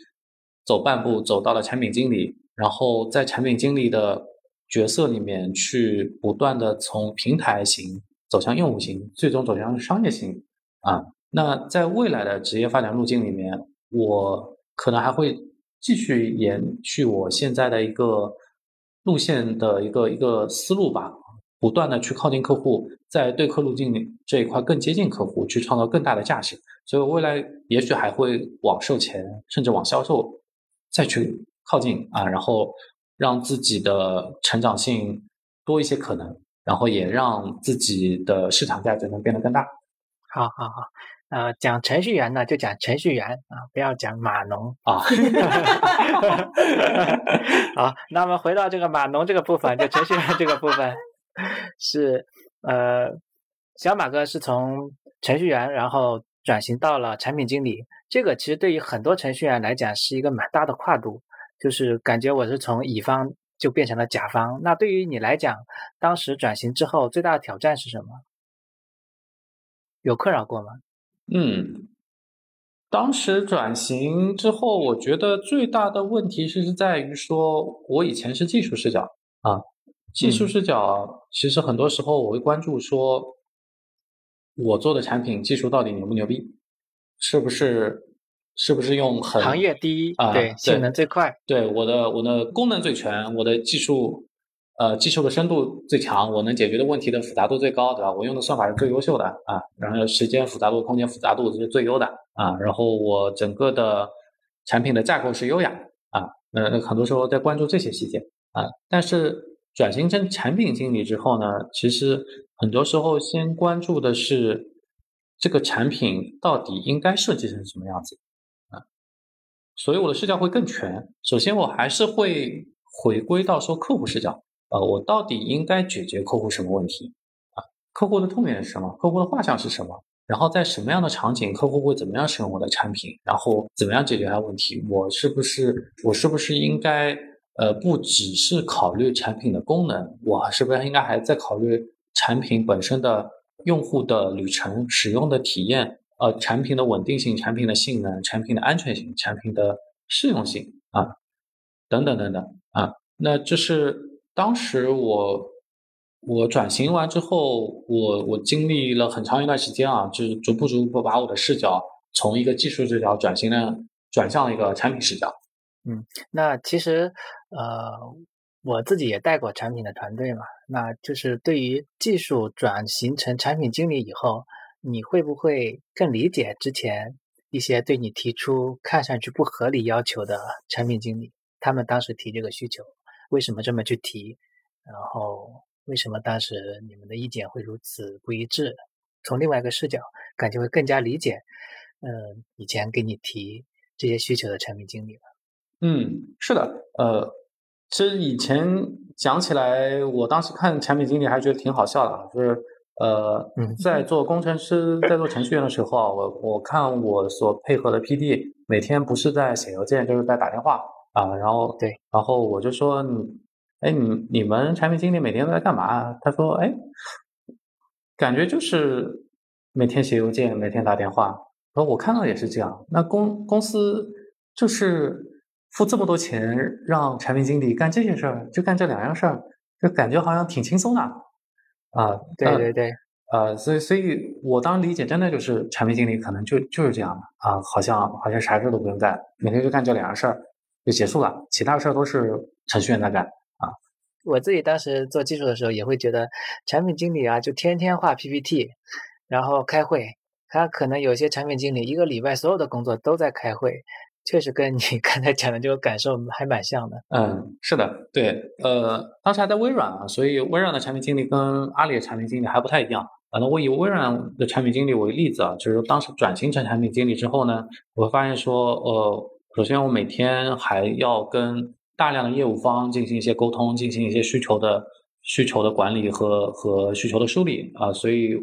走半步，走到了产品经理，然后在产品经理的角色里面去不断的从平台型走向用户型，最终走向商业型啊。那在未来的职业发展路径里面，我可能还会。继续延续我现在的一个路线的一个一个思路吧，不断的去靠近客户，在对客路径这一块更接近客户，去创造更大的价值。所以未来也许还会往售前，甚至往销售再去靠近啊，然后让自己的成长性多一些可能，然后也让自己的市场价值能变得更大。好好好。呃，讲程序员呢，就讲程序员啊，不要讲码农啊。[LAUGHS] 好，那么回到这个码农这个部分，就程序员这个部分，是呃，小马哥是从程序员，然后转型到了产品经理。这个其实对于很多程序员来讲是一个蛮大的跨度，就是感觉我是从乙方就变成了甲方。那对于你来讲，当时转型之后最大的挑战是什么？有困扰过吗？嗯，当时转型之后，我觉得最大的问题是是在于说，我以前是技术视角啊，技术视角，其实很多时候我会关注说，我做的产品技术到底牛不牛逼，是不是是不是用很行业第一啊，对，性能最快，对，我的我的功能最全，我的技术。呃，技术的深度最强，我能解决的问题的复杂度最高，对吧？我用的算法是最优秀的啊，然后时间复杂度、空间复杂度是最优的啊，然后我整个的产品的架构是优雅啊，那很多时候在关注这些细节啊。但是转型成产品经理之后呢，其实很多时候先关注的是这个产品到底应该设计成什么样子啊，所以我的视角会更全。首先，我还是会回归到说客户视角。呃，我到底应该解决客户什么问题啊？客户的痛点是什么？客户的画像是什么？然后在什么样的场景，客户会怎么样使用我的产品？然后怎么样解决他问题？我是不是我是不是应该呃，不只是考虑产品的功能，我是不是应该还在考虑产品本身的用户的旅程、使用的体验？呃，产品的稳定性、产品的性能、产品的安全性、产品的适用性啊，等等等等啊，那这是。当时我我转型完之后，我我经历了很长一段时间啊，就是逐步逐步把我的视角从一个技术视角转型了，转向了一个产品视角。嗯，那其实呃，我自己也带过产品的团队嘛，那就是对于技术转型成产品经理以后，你会不会更理解之前一些对你提出看上去不合理要求的产品经理，他们当时提这个需求？为什么这么去提？然后为什么当时你们的意见会如此不一致？从另外一个视角，感觉会更加理解。嗯，以前给你提这些需求的产品经理了。嗯，是的。呃，其实以前讲起来，我当时看产品经理还觉得挺好笑的，就是呃，在做工程师、在做程序员的时候啊，我我看我所配合的 PD 每天不是在写邮件，就是在打电话。啊，然后对，然后我就说你，哎，你你们产品经理每天都在干嘛？他说，哎，感觉就是每天写邮件，每天打电话。然后我看到也是这样。那公公司就是付这么多钱让产品经理干这些事儿，就干这两样事儿，就感觉好像挺轻松的。啊，对对对，呃，所以所以我当时理解真的就是产品经理可能就就是这样的啊，好像好像啥事都不用干，每天就干这两样事儿。就结束了，其他事儿都是程序员在干啊。我自己当时做技术的时候，也会觉得产品经理啊，就天天画 PPT，然后开会。他可能有些产品经理一个礼拜所有的工作都在开会，确实跟你 [LAUGHS] 刚才讲的这个感受还蛮像的。嗯，是的，对，呃，当时还在微软啊，所以微软的产品经理跟阿里的产品经理还不太一样。反正我以微软的产品经理为例子啊，就是当时转型成产品经理之后呢，我会发现说，呃。首先，我每天还要跟大量的业务方进行一些沟通，进行一些需求的需求的管理和和需求的梳理啊，所以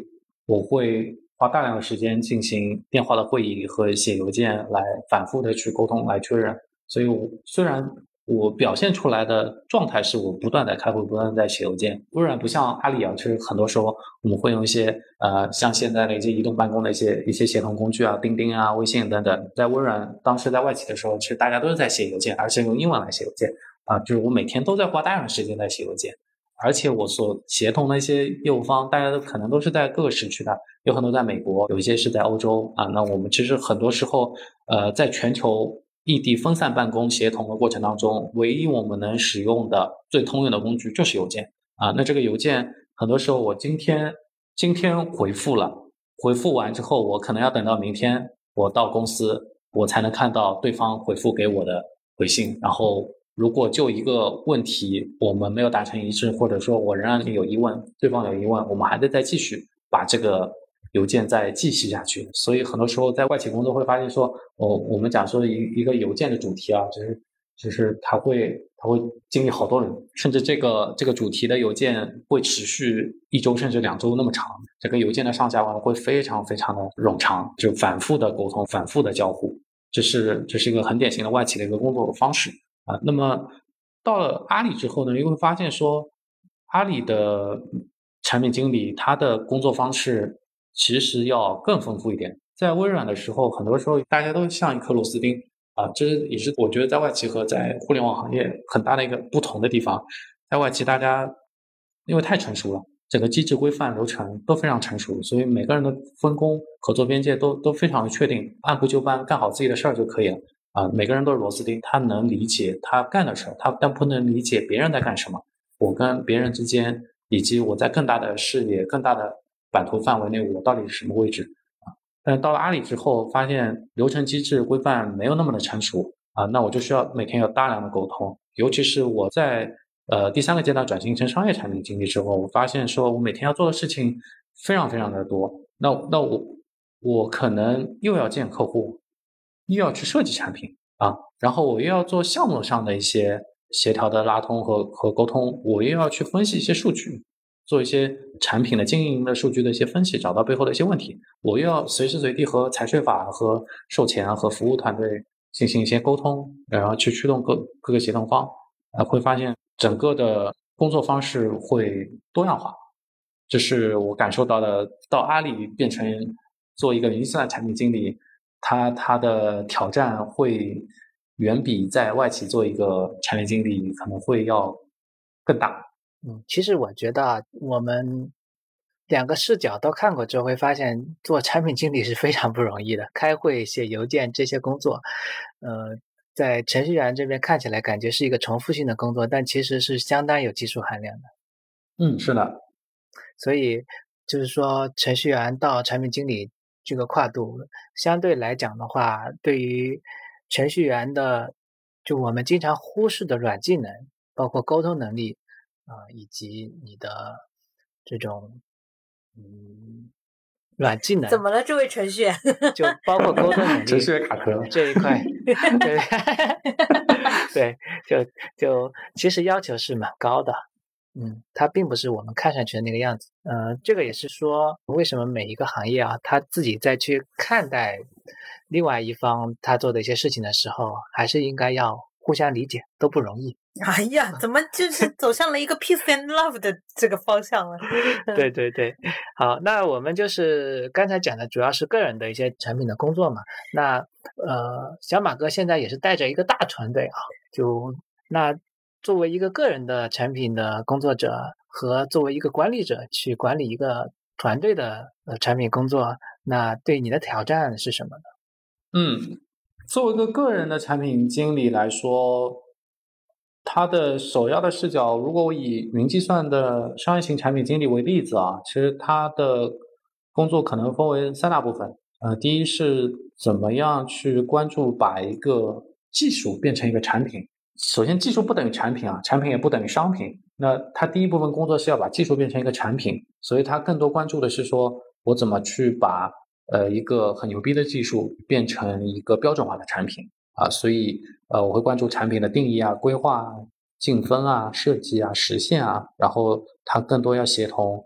我会花大量的时间进行电话的会议和写邮件来反复的去沟通来确认。所以，我虽然我表现出来的状态是我不断在开会，不断在写邮件。微软不像阿里啊，其实很多时候我们会用一些呃，像现在的一些移动办公的一些一些协同工具啊，钉钉啊、微信等等。在微软当时在外企的时候，其实大家都是在写邮件，而且用英文来写邮件啊，就是我每天都在花大量的时间在写邮件。而且我所协同的一些业务方，大家都可能都是在各个时区的，有很多在美国，有一些是在欧洲啊。那我们其实很多时候，呃，在全球。异地分散办公协同的过程当中，唯一我们能使用的最通用的工具就是邮件啊。那这个邮件很多时候我今天今天回复了，回复完之后，我可能要等到明天我到公司，我才能看到对方回复给我的回信。然后如果就一个问题我们没有达成一致，或者说我仍然有疑问，对方有疑问，我们还得再继续把这个。邮件再继续下去，所以很多时候在外企工作会发现说，哦，我们讲说一一个邮件的主题啊，就是就是他会他会经历好多人，甚至这个这个主题的邮件会持续一周甚至两周那么长，这个邮件的上下文会非常非常的冗长，就反复的沟通，反复的交互，这是这是一个很典型的外企的一个工作方式啊。那么到了阿里之后呢，又会发现说，阿里的产品经理他的工作方式。其实要更丰富一点。在微软的时候，很多时候大家都像一颗螺丝钉啊，这也是我觉得在外企和在互联网行业很大的一个不同的地方。在外企，大家因为太成熟了，整个机制规范流程都非常成熟，所以每个人的分工、合作边界都都非常的确定，按部就班干好自己的事儿就可以了啊。每个人都是螺丝钉，他能理解他干的事儿，他但不能理解别人在干什么。我跟别人之间，以及我在更大的视野、更大的。版图范围内，我到底是什么位置啊？但到了阿里之后，发现流程机制规范没有那么的成熟啊，那我就需要每天有大量的沟通。尤其是我在呃第三个阶段转型成商业产品经理之后，我发现说我每天要做的事情非常非常的多。那那我我可能又要见客户，又要去设计产品啊，然后我又要做项目上的一些协调的拉通和和沟通，我又要去分析一些数据。做一些产品的经营的数据的一些分析，找到背后的一些问题。我又要随时随地和财税法、和售前、和服务团队进行一些沟通，然后去驱动各各个协同方，啊，会发现整个的工作方式会多样化。这是我感受到的。到阿里变成做一个云计算产品经理，他他的挑战会远比在外企做一个产品经理可能会要更大。嗯，其实我觉得啊我们两个视角都看过之后，会发现做产品经理是非常不容易的。开会、写邮件这些工作，呃，在程序员这边看起来感觉是一个重复性的工作，但其实是相当有技术含量的。嗯，是的。所以就是说，程序员到产品经理这个跨度，相对来讲的话，对于程序员的，就我们经常忽视的软技能，包括沟通能力。啊，以及你的这种嗯软技能，怎么了？这位程序员就包括沟通能力，程序员卡壳这一块，[LAUGHS] 对 [LAUGHS] 对，就就其实要求是蛮高的，嗯，它并不是我们看上去的那个样子，嗯，这个也是说为什么每一个行业啊，他自己在去看待另外一方他做的一些事情的时候，还是应该要互相理解，都不容易。[LAUGHS] 哎呀，怎么就是走向了一个 peace and love 的这个方向了？[LAUGHS] 对对对，好，那我们就是刚才讲的主要是个人的一些产品的工作嘛。那呃，小马哥现在也是带着一个大团队啊，就那作为一个个人的产品的工作者和作为一个管理者去管理一个团队的呃产品工作，那对你的挑战是什么呢？嗯，作为一个个人的产品经理来说。他的首要的视角，如果我以云计算的商业型产品经理为例子啊，其实他的工作可能分为三大部分。呃，第一是怎么样去关注把一个技术变成一个产品。首先，技术不等于产品啊，产品也不等于商品。那他第一部分工作是要把技术变成一个产品，所以他更多关注的是说我怎么去把呃一个很牛逼的技术变成一个标准化的产品。啊，所以呃，我会关注产品的定义啊、规划、竞分啊、设计啊、实现啊，然后它更多要协同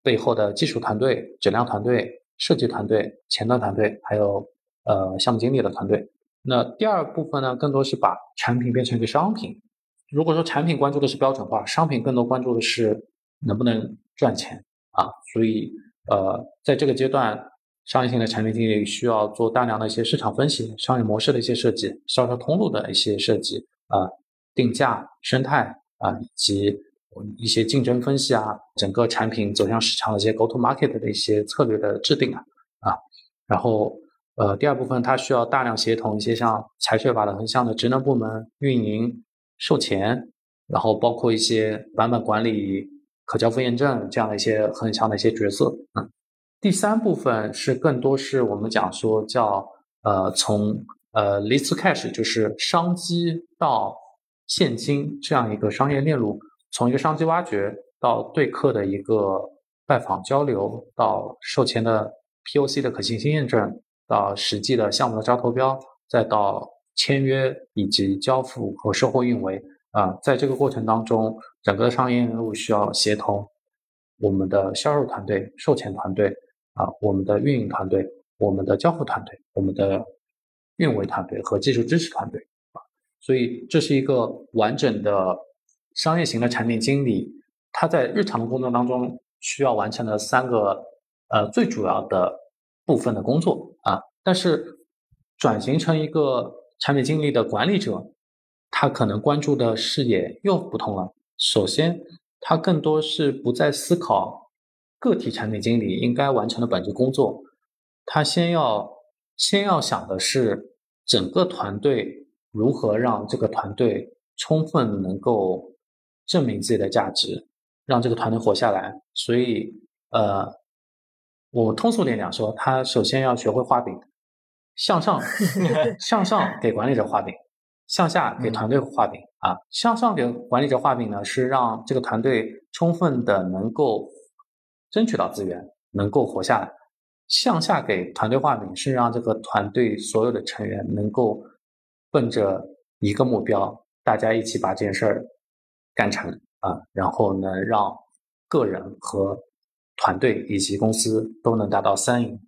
背后的技术团队、质量团队、设计团队、前端团队，还有呃项目经理的团队那第二部分呢，更多是把产品变成一个商品。如果说产品关注的是标准化，商品更多关注的是能不能赚钱啊。所以呃，在这个阶段，商业性的产品经理需要做大量的一些市场分析、商业模式的一些设计、销售通路的一些设计啊、定价、生态啊，以及一些竞争分析啊，整个产品走向市场的一些 go to market 的一些策略的制定啊啊，然后。呃，第二部分它需要大量协同一些像财税法的横向的职能部门、运营、售前，然后包括一些版本管理、可交付验证这样的一些横向的一些角色。嗯，第三部分是更多是我们讲说叫呃从呃 lead to cash，就是商机到现金这样一个商业链路，从一个商机挖掘到对客的一个拜访交流，到售前的 POC 的可行性验证。到实际的项目的招投标，再到签约以及交付和售后运维啊，在这个过程当中，整个商业业务需要协同我们的销售团队、售前团队啊，我们的运营团队、我们的交付团队、我们的运维团队和技术支持团队啊，所以这是一个完整的商业型的产品经理，他在日常的工作当中需要完成的三个呃最主要的。部分的工作啊，但是转型成一个产品经理的管理者，他可能关注的视野又不同了。首先，他更多是不再思考个体产品经理应该完成的本职工作，他先要先要想的是整个团队如何让这个团队充分能够证明自己的价值，让这个团队活下来。所以，呃。我通俗点讲说，他首先要学会画饼，向上 [LAUGHS] 向上给管理者画饼，向下给团队画饼啊。向上给管理者画饼呢，是让这个团队充分的能够争取到资源，能够活下来；向下给团队画饼，是让这个团队所有的成员能够奔着一个目标，大家一起把这件事儿干成啊，然后呢，让个人和团队以及公司都能达到三赢，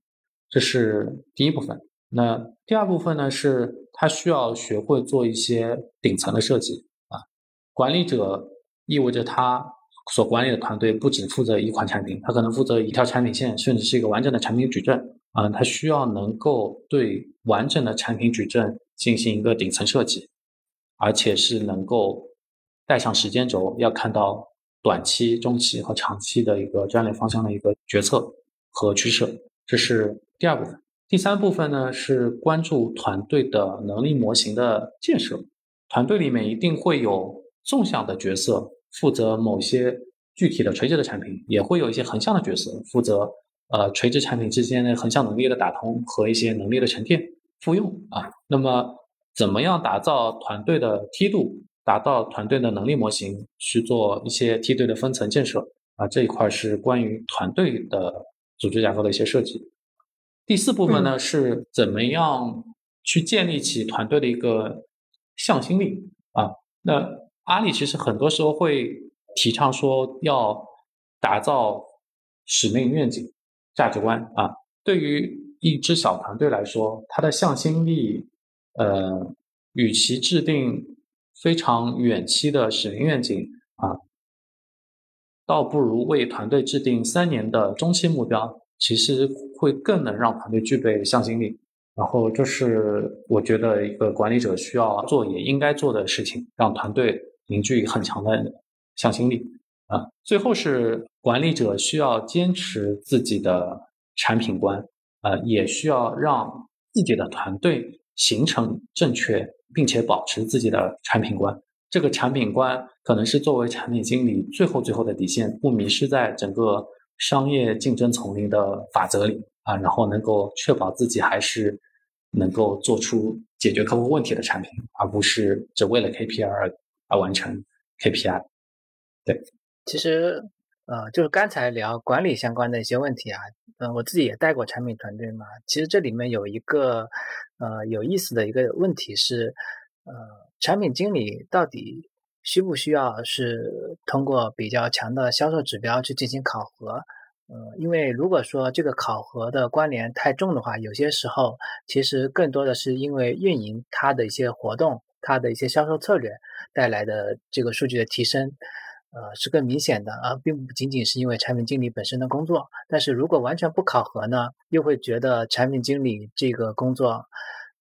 这是第一部分。那第二部分呢？是他需要学会做一些顶层的设计啊。管理者意味着他所管理的团队不只负责一款产品，他可能负责一条产品线，甚至是一个完整的产品矩阵啊。他需要能够对完整的产品矩阵进行一个顶层设计，而且是能够带上时间轴，要看到。短期、中期和长期的一个战略方向的一个决策和趋势，这是第二部分。第三部分呢是关注团队的能力模型的建设。团队里面一定会有纵向的角色，负责某些具体的垂直的产品，也会有一些横向的角色，负责呃垂直产品之间的横向能力的打通和一些能力的沉淀复用啊。那么，怎么样打造团队的梯度？打造团队的能力模型，去做一些梯队的分层建设啊，这一块是关于团队的组织架构的一些设计。第四部分呢，是怎么样去建立起团队的一个向心力啊？那阿里其实很多时候会提倡说要打造使命、愿景、价值观啊。对于一支小团队来说，它的向心力，呃，与其制定。非常远期的使命愿景啊，倒不如为团队制定三年的中期目标，其实会更能让团队具备向心力。然后这是我觉得一个管理者需要做也应该做的事情，让团队凝聚很强的向心力啊。最后是管理者需要坚持自己的产品观，呃，也需要让自己的团队形成正确。并且保持自己的产品观，这个产品观可能是作为产品经理最后最后的底线，不迷失在整个商业竞争丛林的法则里啊，然后能够确保自己还是能够做出解决客户问题的产品，而不是只为了 KPI 而而完成 KPI。对，其实呃，就是刚才聊管理相关的一些问题啊，嗯，我自己也带过产品团队嘛，其实这里面有一个。呃，有意思的一个问题是，呃，产品经理到底需不需要是通过比较强的销售指标去进行考核呃，因为如果说这个考核的关联太重的话，有些时候其实更多的是因为运营它的一些活动、它的一些销售策略带来的这个数据的提升，呃，是更明显的，啊并不仅仅是因为产品经理本身的工作。但是如果完全不考核呢，又会觉得产品经理这个工作，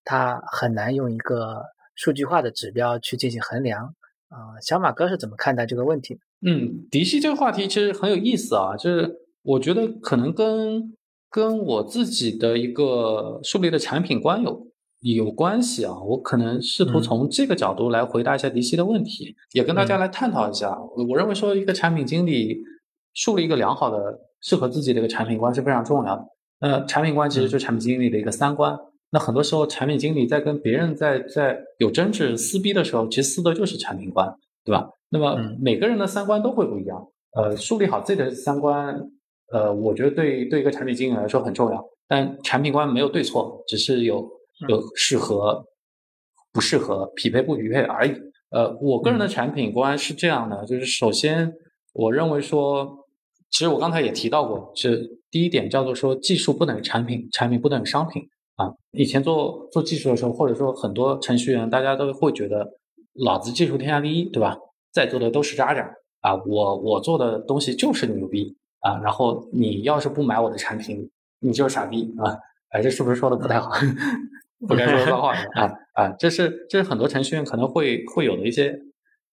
他很难用一个数据化的指标去进行衡量。啊，小马哥是怎么看待这个问题？嗯，嫡系这个话题其实很有意思啊，就是我觉得可能跟跟我自己的一个树立的产品观有有关系啊。我可能试图从这个角度来回答一下迪西的问题，也跟大家来探讨一下。我认为说一个产品经理树立一个良好的、适合自己的一个产品观是非常重要的。那产品观其实就是产品经理的一个三观。那很多时候，产品经理在跟别人在在有争执、撕逼的时候，其实撕的就是产品观，对吧？那么每个人的三观都会不一样。呃，树立好自己的三观，呃，我觉得对对一个产品经理来说很重要。但产品观没有对错，只是有有适合、不适合、匹配不匹配而已。呃，我个人的产品观是这样的，就是首先，我认为说，其实我刚才也提到过，是第一点叫做说，技术不等于产品，产品不等于商品。啊，以前做做技术的时候，或者说很多程序员，大家都会觉得老子技术天下第一，对吧？在座的都是渣渣啊，我我做的东西就是牛逼啊，然后你要是不买我的产品，你就是傻逼啊！哎，这是不是说的不太好？[LAUGHS] 不该说脏话 [LAUGHS] 啊啊！这是这是很多程序员可能会会有的一些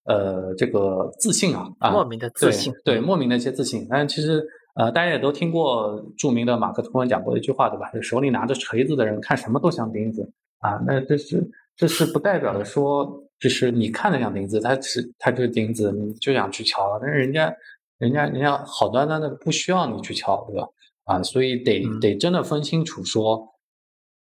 呃这个自信啊啊，莫名的自信，对莫名的一些自信，但其实。呃，大家也都听过著名的马克吐温讲过一句话，对吧？就手里拿着锤子的人看什么都像钉子啊。那这是这是不代表的说，就是你看着像钉子，他是他就是钉子，你就想去敲。但是人家人家人家好端端的不需要你去敲，对吧？啊，所以得得真的分清楚说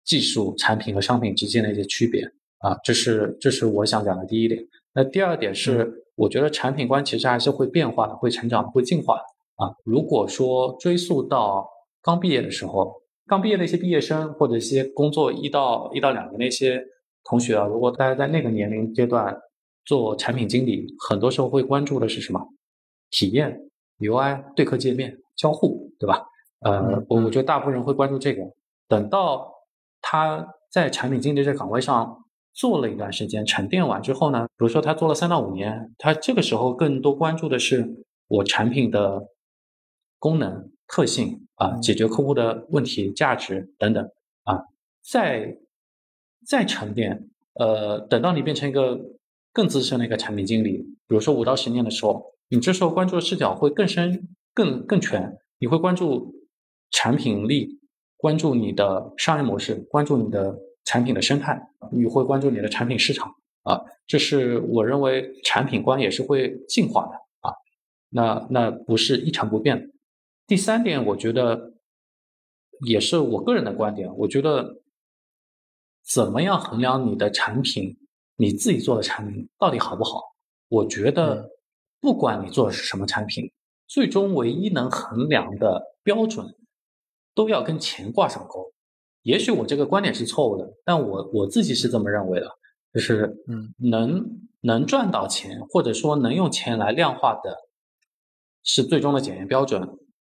技术产品和商品之间的一些区别啊。这是这是我想讲的第一点。那第二点是，我觉得产品观其实还是会变化的，会成长，会进化的。啊，如果说追溯到刚毕业的时候，刚毕业的一些毕业生或者一些工作一到一到两年那些同学啊，如果大家在那个年龄阶段做产品经理，很多时候会关注的是什么？体验、UI、对客界面、交互，对吧？呃，我我觉得大部分人会关注这个。等到他在产品经理这岗位上做了一段时间，沉淀完之后呢，比如说他做了三到五年，他这个时候更多关注的是我产品的。功能特性啊，解决客户的问题、价值等等啊，再再沉淀，呃，等到你变成一个更资深的一个产品经理，比如说五到十年的时候，你这时候关注的视角会更深、更更全。你会关注产品力，关注你的商业模式，关注你的产品的生态，你会关注你的产品市场啊。这是我认为产品观也是会进化的啊。那那不是一成不变的。第三点，我觉得也是我个人的观点。我觉得，怎么样衡量你的产品，你自己做的产品到底好不好？我觉得，不管你做的是什么产品，最终唯一能衡量的标准，都要跟钱挂上钩。也许我这个观点是错误的，但我我自己是这么认为的，就是嗯，能能赚到钱，或者说能用钱来量化的，是最终的检验标准。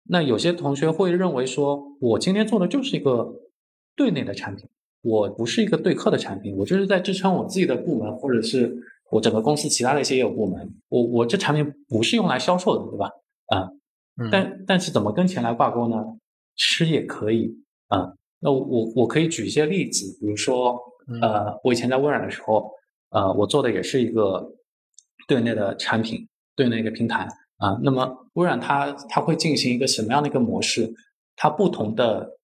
那有些同学会认为说，我今天做的就是一个对内的产品，我不是一个对客的产品，我就是在支撑我自己的部门，或者是我整个公司其他的一些业务部门。我我这产品不是用来销售的，对吧？啊，但但是怎么跟钱来挂钩呢？吃也可以啊。那我我可以举一些例子，比如说，呃，我以前在微软的时候，呃，我做的也是一个对内的产品，对内一个平台。啊，那么微软它它会进行一个什么样的一个模式？它不同的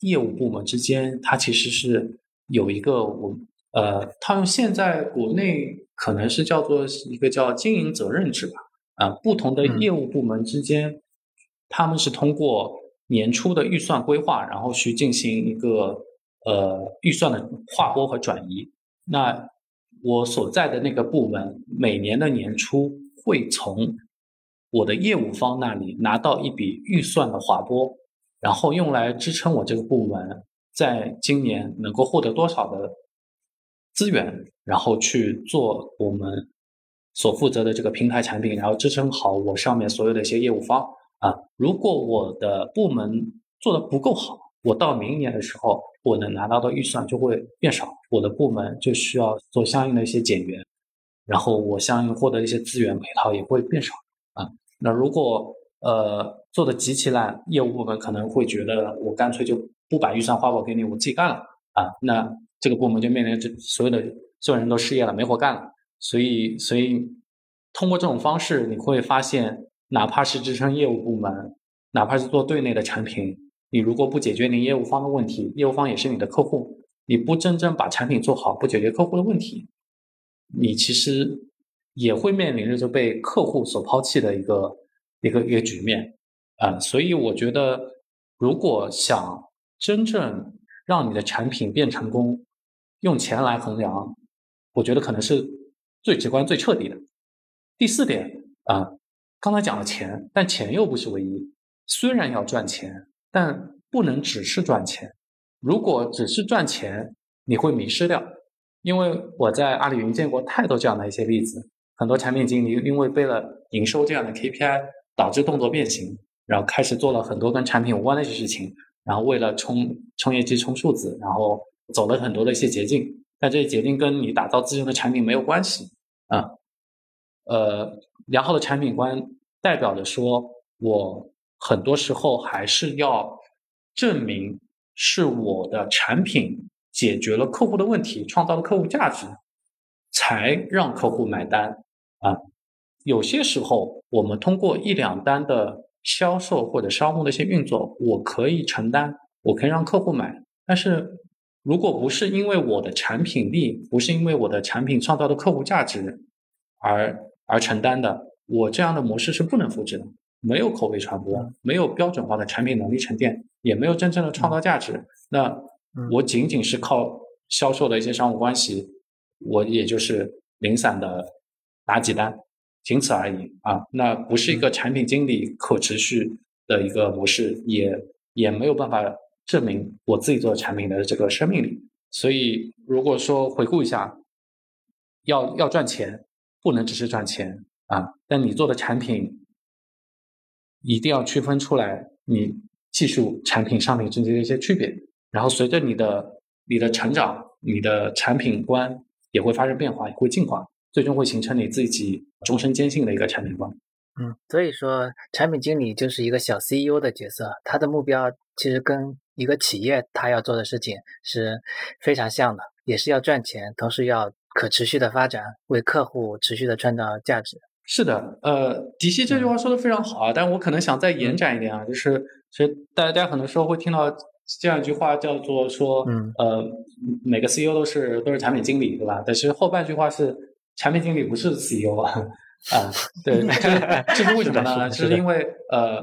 业务部门之间，它其实是有一个我呃，它用现在国内可能是叫做一个叫经营责任制吧。啊，不同的业务部门之间，他们是通过年初的预算规划，然后去进行一个呃预算的划拨和转移。那我所在的那个部门每年的年初会从我的业务方那里拿到一笔预算的划拨，然后用来支撑我这个部门在今年能够获得多少的资源，然后去做我们所负责的这个平台产品，然后支撑好我上面所有的一些业务方啊。如果我的部门做的不够好，我到明年的时候，我能拿到的预算就会变少，我的部门就需要做相应的一些减员，然后我相应获得一些资源配套也会变少啊。那如果呃做的极其烂，业务部门可能会觉得我干脆就不把预算花我给你，我自己干了啊。那这个部门就面临着所有的所有人都失业了，没活干了。所以，所以通过这种方式，你会发现，哪怕是支撑业务部门，哪怕是做对内的产品。你如果不解决你业务方的问题，业务方也是你的客户，你不真正把产品做好，不解决客户的问题，你其实也会面临着就被客户所抛弃的一个一个一个局面啊。所以我觉得，如果想真正让你的产品变成功，用钱来衡量，我觉得可能是最直观、最彻底的。第四点啊，刚才讲了钱，但钱又不是唯一，虽然要赚钱。但不能只是赚钱，如果只是赚钱，你会迷失掉。因为我在阿里云见过太多这样的一些例子，很多产品经理因为为了营收这样的 KPI，导致动作变形，然后开始做了很多跟产品无关的一些事情，然后为了冲冲业绩、冲数字，然后走了很多的一些捷径，但这些捷径跟你打造自身的产品没有关系啊。呃，良好的产品观代表着说我。很多时候还是要证明是我的产品解决了客户的问题，创造了客户价值，才让客户买单啊。有些时候，我们通过一两单的销售或者商务的一些运作，我可以承担，我可以让客户买。但是如果不是因为我的产品力，不是因为我的产品创造的客户价值而而承担的，我这样的模式是不能复制的。没有口碑传播，没有标准化的产品能力沉淀，也没有真正的创造价值。那我仅仅是靠销售的一些商务关系，我也就是零散的打几单，仅此而已啊。那不是一个产品经理可持续的一个模式，也也没有办法证明我自己做产品的这个生命力。所以，如果说回顾一下，要要赚钱，不能只是赚钱啊。但你做的产品。一定要区分出来你技术产品商品之间的一些区别，然后随着你的你的成长，你的产品观也会发生变化，也会进化，最终会形成你自己终身坚信的一个产品观。嗯，所以说产品经理就是一个小 CEO 的角色，他的目标其实跟一个企业他要做的事情是非常像的，也是要赚钱，同时要可持续的发展，为客户持续的创造价值。是的，呃，迪西这句话说的非常好啊，但我可能想再延展一点啊，就是其实大家很多时候会听到这样一句话，叫做说，嗯呃，每个 CEO 都是都是产品经理，对吧？但是后半句话是产品经理不是 CEO 啊，啊，对，[LAUGHS] 这是为什么呢？是因为呃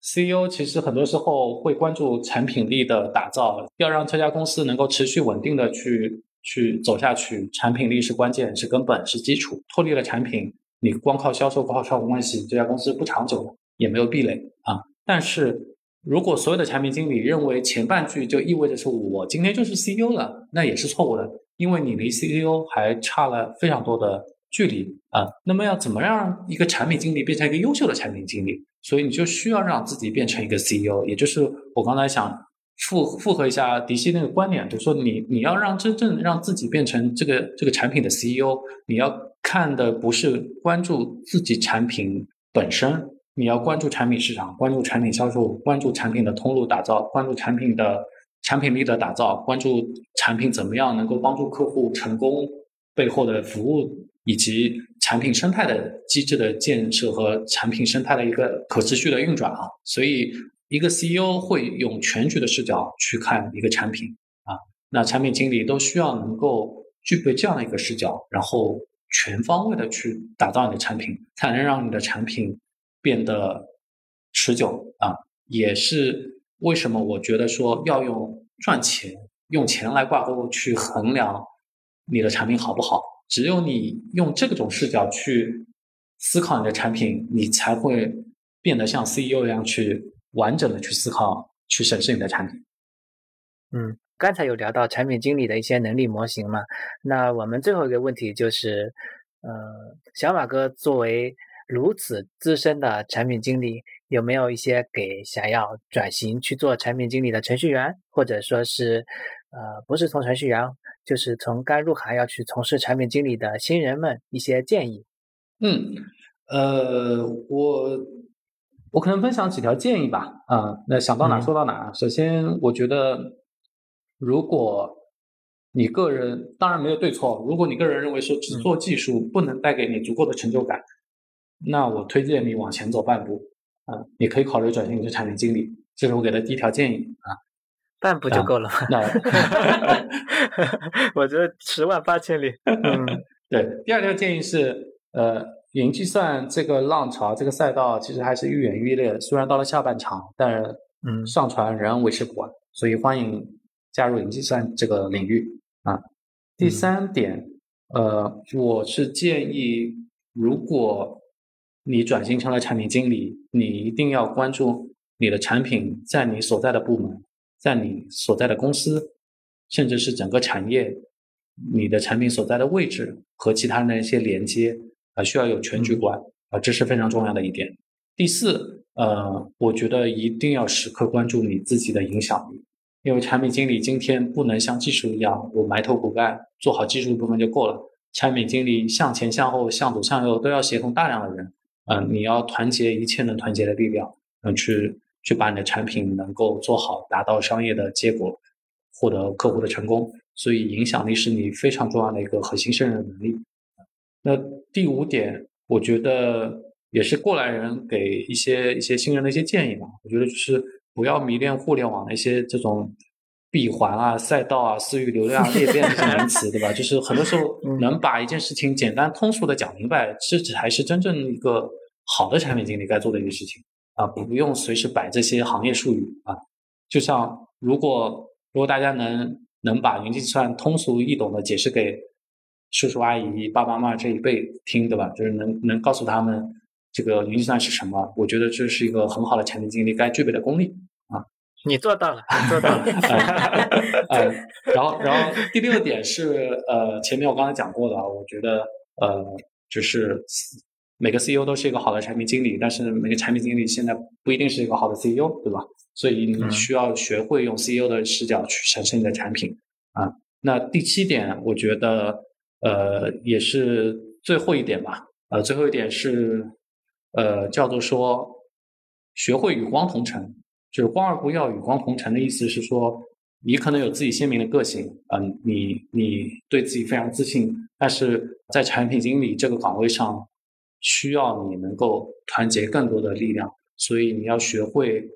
，CEO 其实很多时候会关注产品力的打造，要让这家公司能够持续稳定的去去走下去，产品力是关键，是根本，是基础，脱离了产品。你光靠销售、光靠商务关系，这家公司不长久，也没有壁垒啊。但是如果所有的产品经理认为前半句就意味着是我今天就是 CEO 了，那也是错误的，因为你离 CEO 还差了非常多的距离啊。那么要怎么让一个产品经理变成一个优秀的产品经理？所以你就需要让自己变成一个 CEO，也就是我刚才想复复合一下迪西那个观点，就是说你你要让真正让自己变成这个这个产品的 CEO，你要。看的不是关注自己产品本身，你要关注产品市场，关注产品销售，关注产品的通路打造，关注产品的产品力的打造，关注产品怎么样能够帮助客户成功背后的服务以及产品生态的机制的建设和产品生态的一个可持续的运转啊。所以，一个 CEO 会用全局的视角去看一个产品啊，那产品经理都需要能够具备这样的一个视角，然后。全方位的去打造你的产品，才能让你的产品变得持久啊！也是为什么我觉得说要用赚钱、用钱来挂钩去衡量你的产品好不好。只有你用这种视角去思考你的产品，你才会变得像 CEO 一样去完整的去思考、去审视你的产品。嗯。刚才有聊到产品经理的一些能力模型嘛？那我们最后一个问题就是，呃，小马哥作为如此资深的产品经理，有没有一些给想要转型去做产品经理的程序员，或者说是呃不是从程序员，就是从刚入行要去从事产品经理的新人们一些建议？嗯，呃，我我可能分享几条建议吧。啊，那想到哪说到哪。首先，我觉得如果你个人当然没有对错，如果你个人认为说只做技术不能带给你足够的成就感，那我推荐你往前走半步。啊，你可以考虑转型成产品经理，这是我给的第一条建议啊。[LAUGHS] 半步就够了吗？那 [LAUGHS] 我觉得十万八千里。嗯，[LAUGHS] 对。第二条建议是，呃，云计算这个浪潮，这个赛道其实还是愈演愈烈。虽然到了下半场，但嗯，上传仍然维持不完，所以欢迎加入云计算这个领域啊。第三点，呃，我是建议，如果你转型成了产品经理，你一定要关注你的产品在你所在的部门，在你所在的公司，甚至是整个产业，你的产品所在的位置和其他人的一些连接啊，需要有全局观啊，这是非常重要的一点。第四，呃，我觉得一定要时刻关注你自己的影响力，因为产品经理今天不能像技术一样，我埋头苦干，做好技术部分就够了。产品经理向前向后向左向右都要协同大量的人。嗯，你要团结一切能团结的力量，嗯，去去把你的产品能够做好，达到商业的结果，获得客户的成功。所以，影响力是你非常重要的一个核心胜任能力。那第五点，我觉得也是过来人给一些一些新人的一些建议吧。我觉得就是不要迷恋互联网的一些这种。闭环啊，赛道啊，私域流量裂变这些名词，对吧？就是很多时候 [LAUGHS] 能把一件事情简单通俗的讲明白，这才是真正一个好的产品经理该做的一个事情啊！不用随时摆这些行业术语啊。就像如果如果大家能能把云计算通俗易懂的解释给叔叔阿姨、爸爸妈妈这一辈听，对吧？就是能能告诉他们这个云计算是什么，我觉得这是一个很好的产品经理该具备的功力。你做到了，你做到了。呃，[LAUGHS] 然后，然后第六点是，呃，前面我刚才讲过的啊，我觉得，呃，就是每个 CEO 都是一个好的产品经理，但是每个产品经理现在不一定是一个好的 CEO，对吧？所以你需要学会用 CEO 的视角去审视你的产品啊。那第七点，我觉得，呃，也是最后一点吧。呃，最后一点是，呃，叫做说，学会与光同尘。就是光而不耀，与光同尘的意思是说，你可能有自己鲜明的个性，嗯，你你对自己非常自信，但是在产品经理这个岗位上，需要你能够团结更多的力量，所以你要学会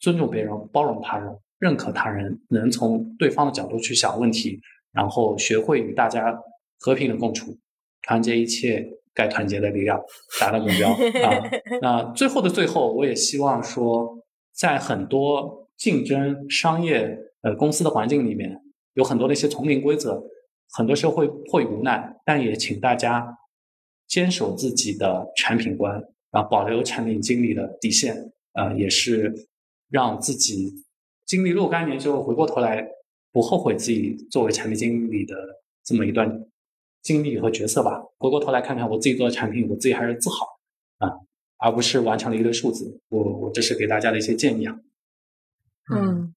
尊重别人，包容他人，认可他人，能从对方的角度去想问题，然后学会与大家和平的共处，团结一切该团结的力量，达到目标啊。[LAUGHS] 那最后的最后，我也希望说。在很多竞争商业呃公司的环境里面，有很多的一些丛林规则，很多时候会迫于无奈，但也请大家坚守自己的产品观啊，保留产品经理的底线啊，也是让自己经历若干年之后回过头来不后悔自己作为产品经理的这么一段经历和角色吧。回过头来看看我自己做的产品，我自己还是自豪啊。而不是完成了一堆数字，我我这是给大家的一些建议啊。嗯，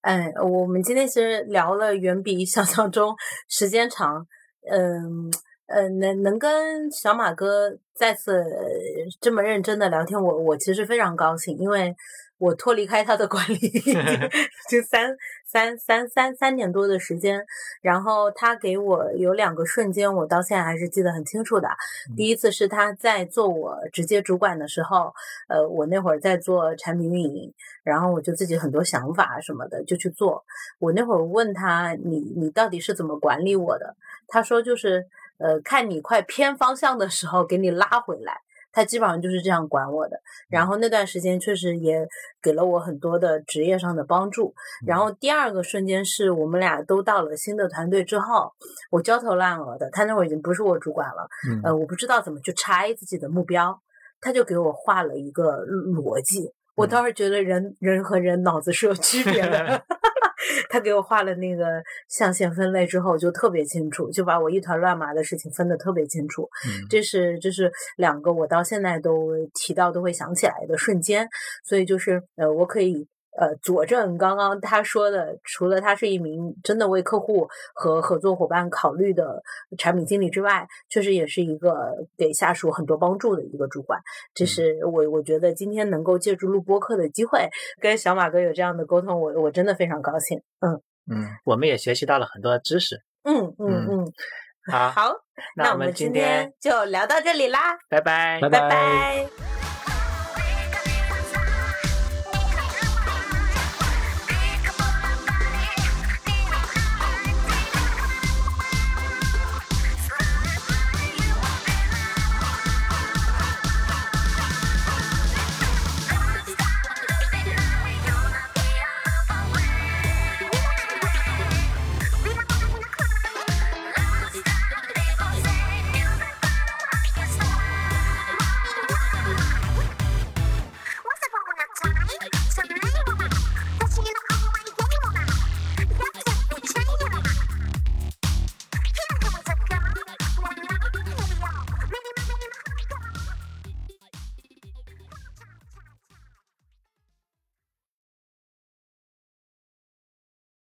哎，我们今天其实聊了远比想象中时间长，嗯呃，能能跟小马哥再次这么认真的聊天，我我其实非常高兴，因为。我脱离开他的管理 [LAUGHS] 就三三三三三年多的时间，然后他给我有两个瞬间，我到现在还是记得很清楚的。第一次是他在做我直接主管的时候，呃，我那会儿在做产品运营，然后我就自己很多想法什么的就去做。我那会儿问他，你你到底是怎么管理我的？他说就是呃，看你快偏方向的时候，给你拉回来。他基本上就是这样管我的，然后那段时间确实也给了我很多的职业上的帮助。然后第二个瞬间是我们俩都到了新的团队之后，我焦头烂额的，他那会儿已经不是我主管了，呃，我不知道怎么去拆自己的目标，他就给我画了一个逻辑。我倒是觉得人人和人脑子是有区别的，[LAUGHS] 他给我画了那个象限分类之后，就特别清楚，就把我一团乱麻的事情分得特别清楚。嗯这是这是两个我到现在都提到都会想起来的瞬间，所以就是呃，我可以呃佐证刚刚他说的，除了他是一名真的为客户和合作伙伴考虑的产品经理之外，确实也是一个给下属很多帮助的一个主管。这是我我觉得今天能够借助录播课的机会，跟小马哥有这样的沟通，我我真的非常高兴。嗯嗯，我们也学习到了很多知识。嗯嗯嗯，好，好，那那我们今今天天就聊到这里啦，拜拜拜拜拜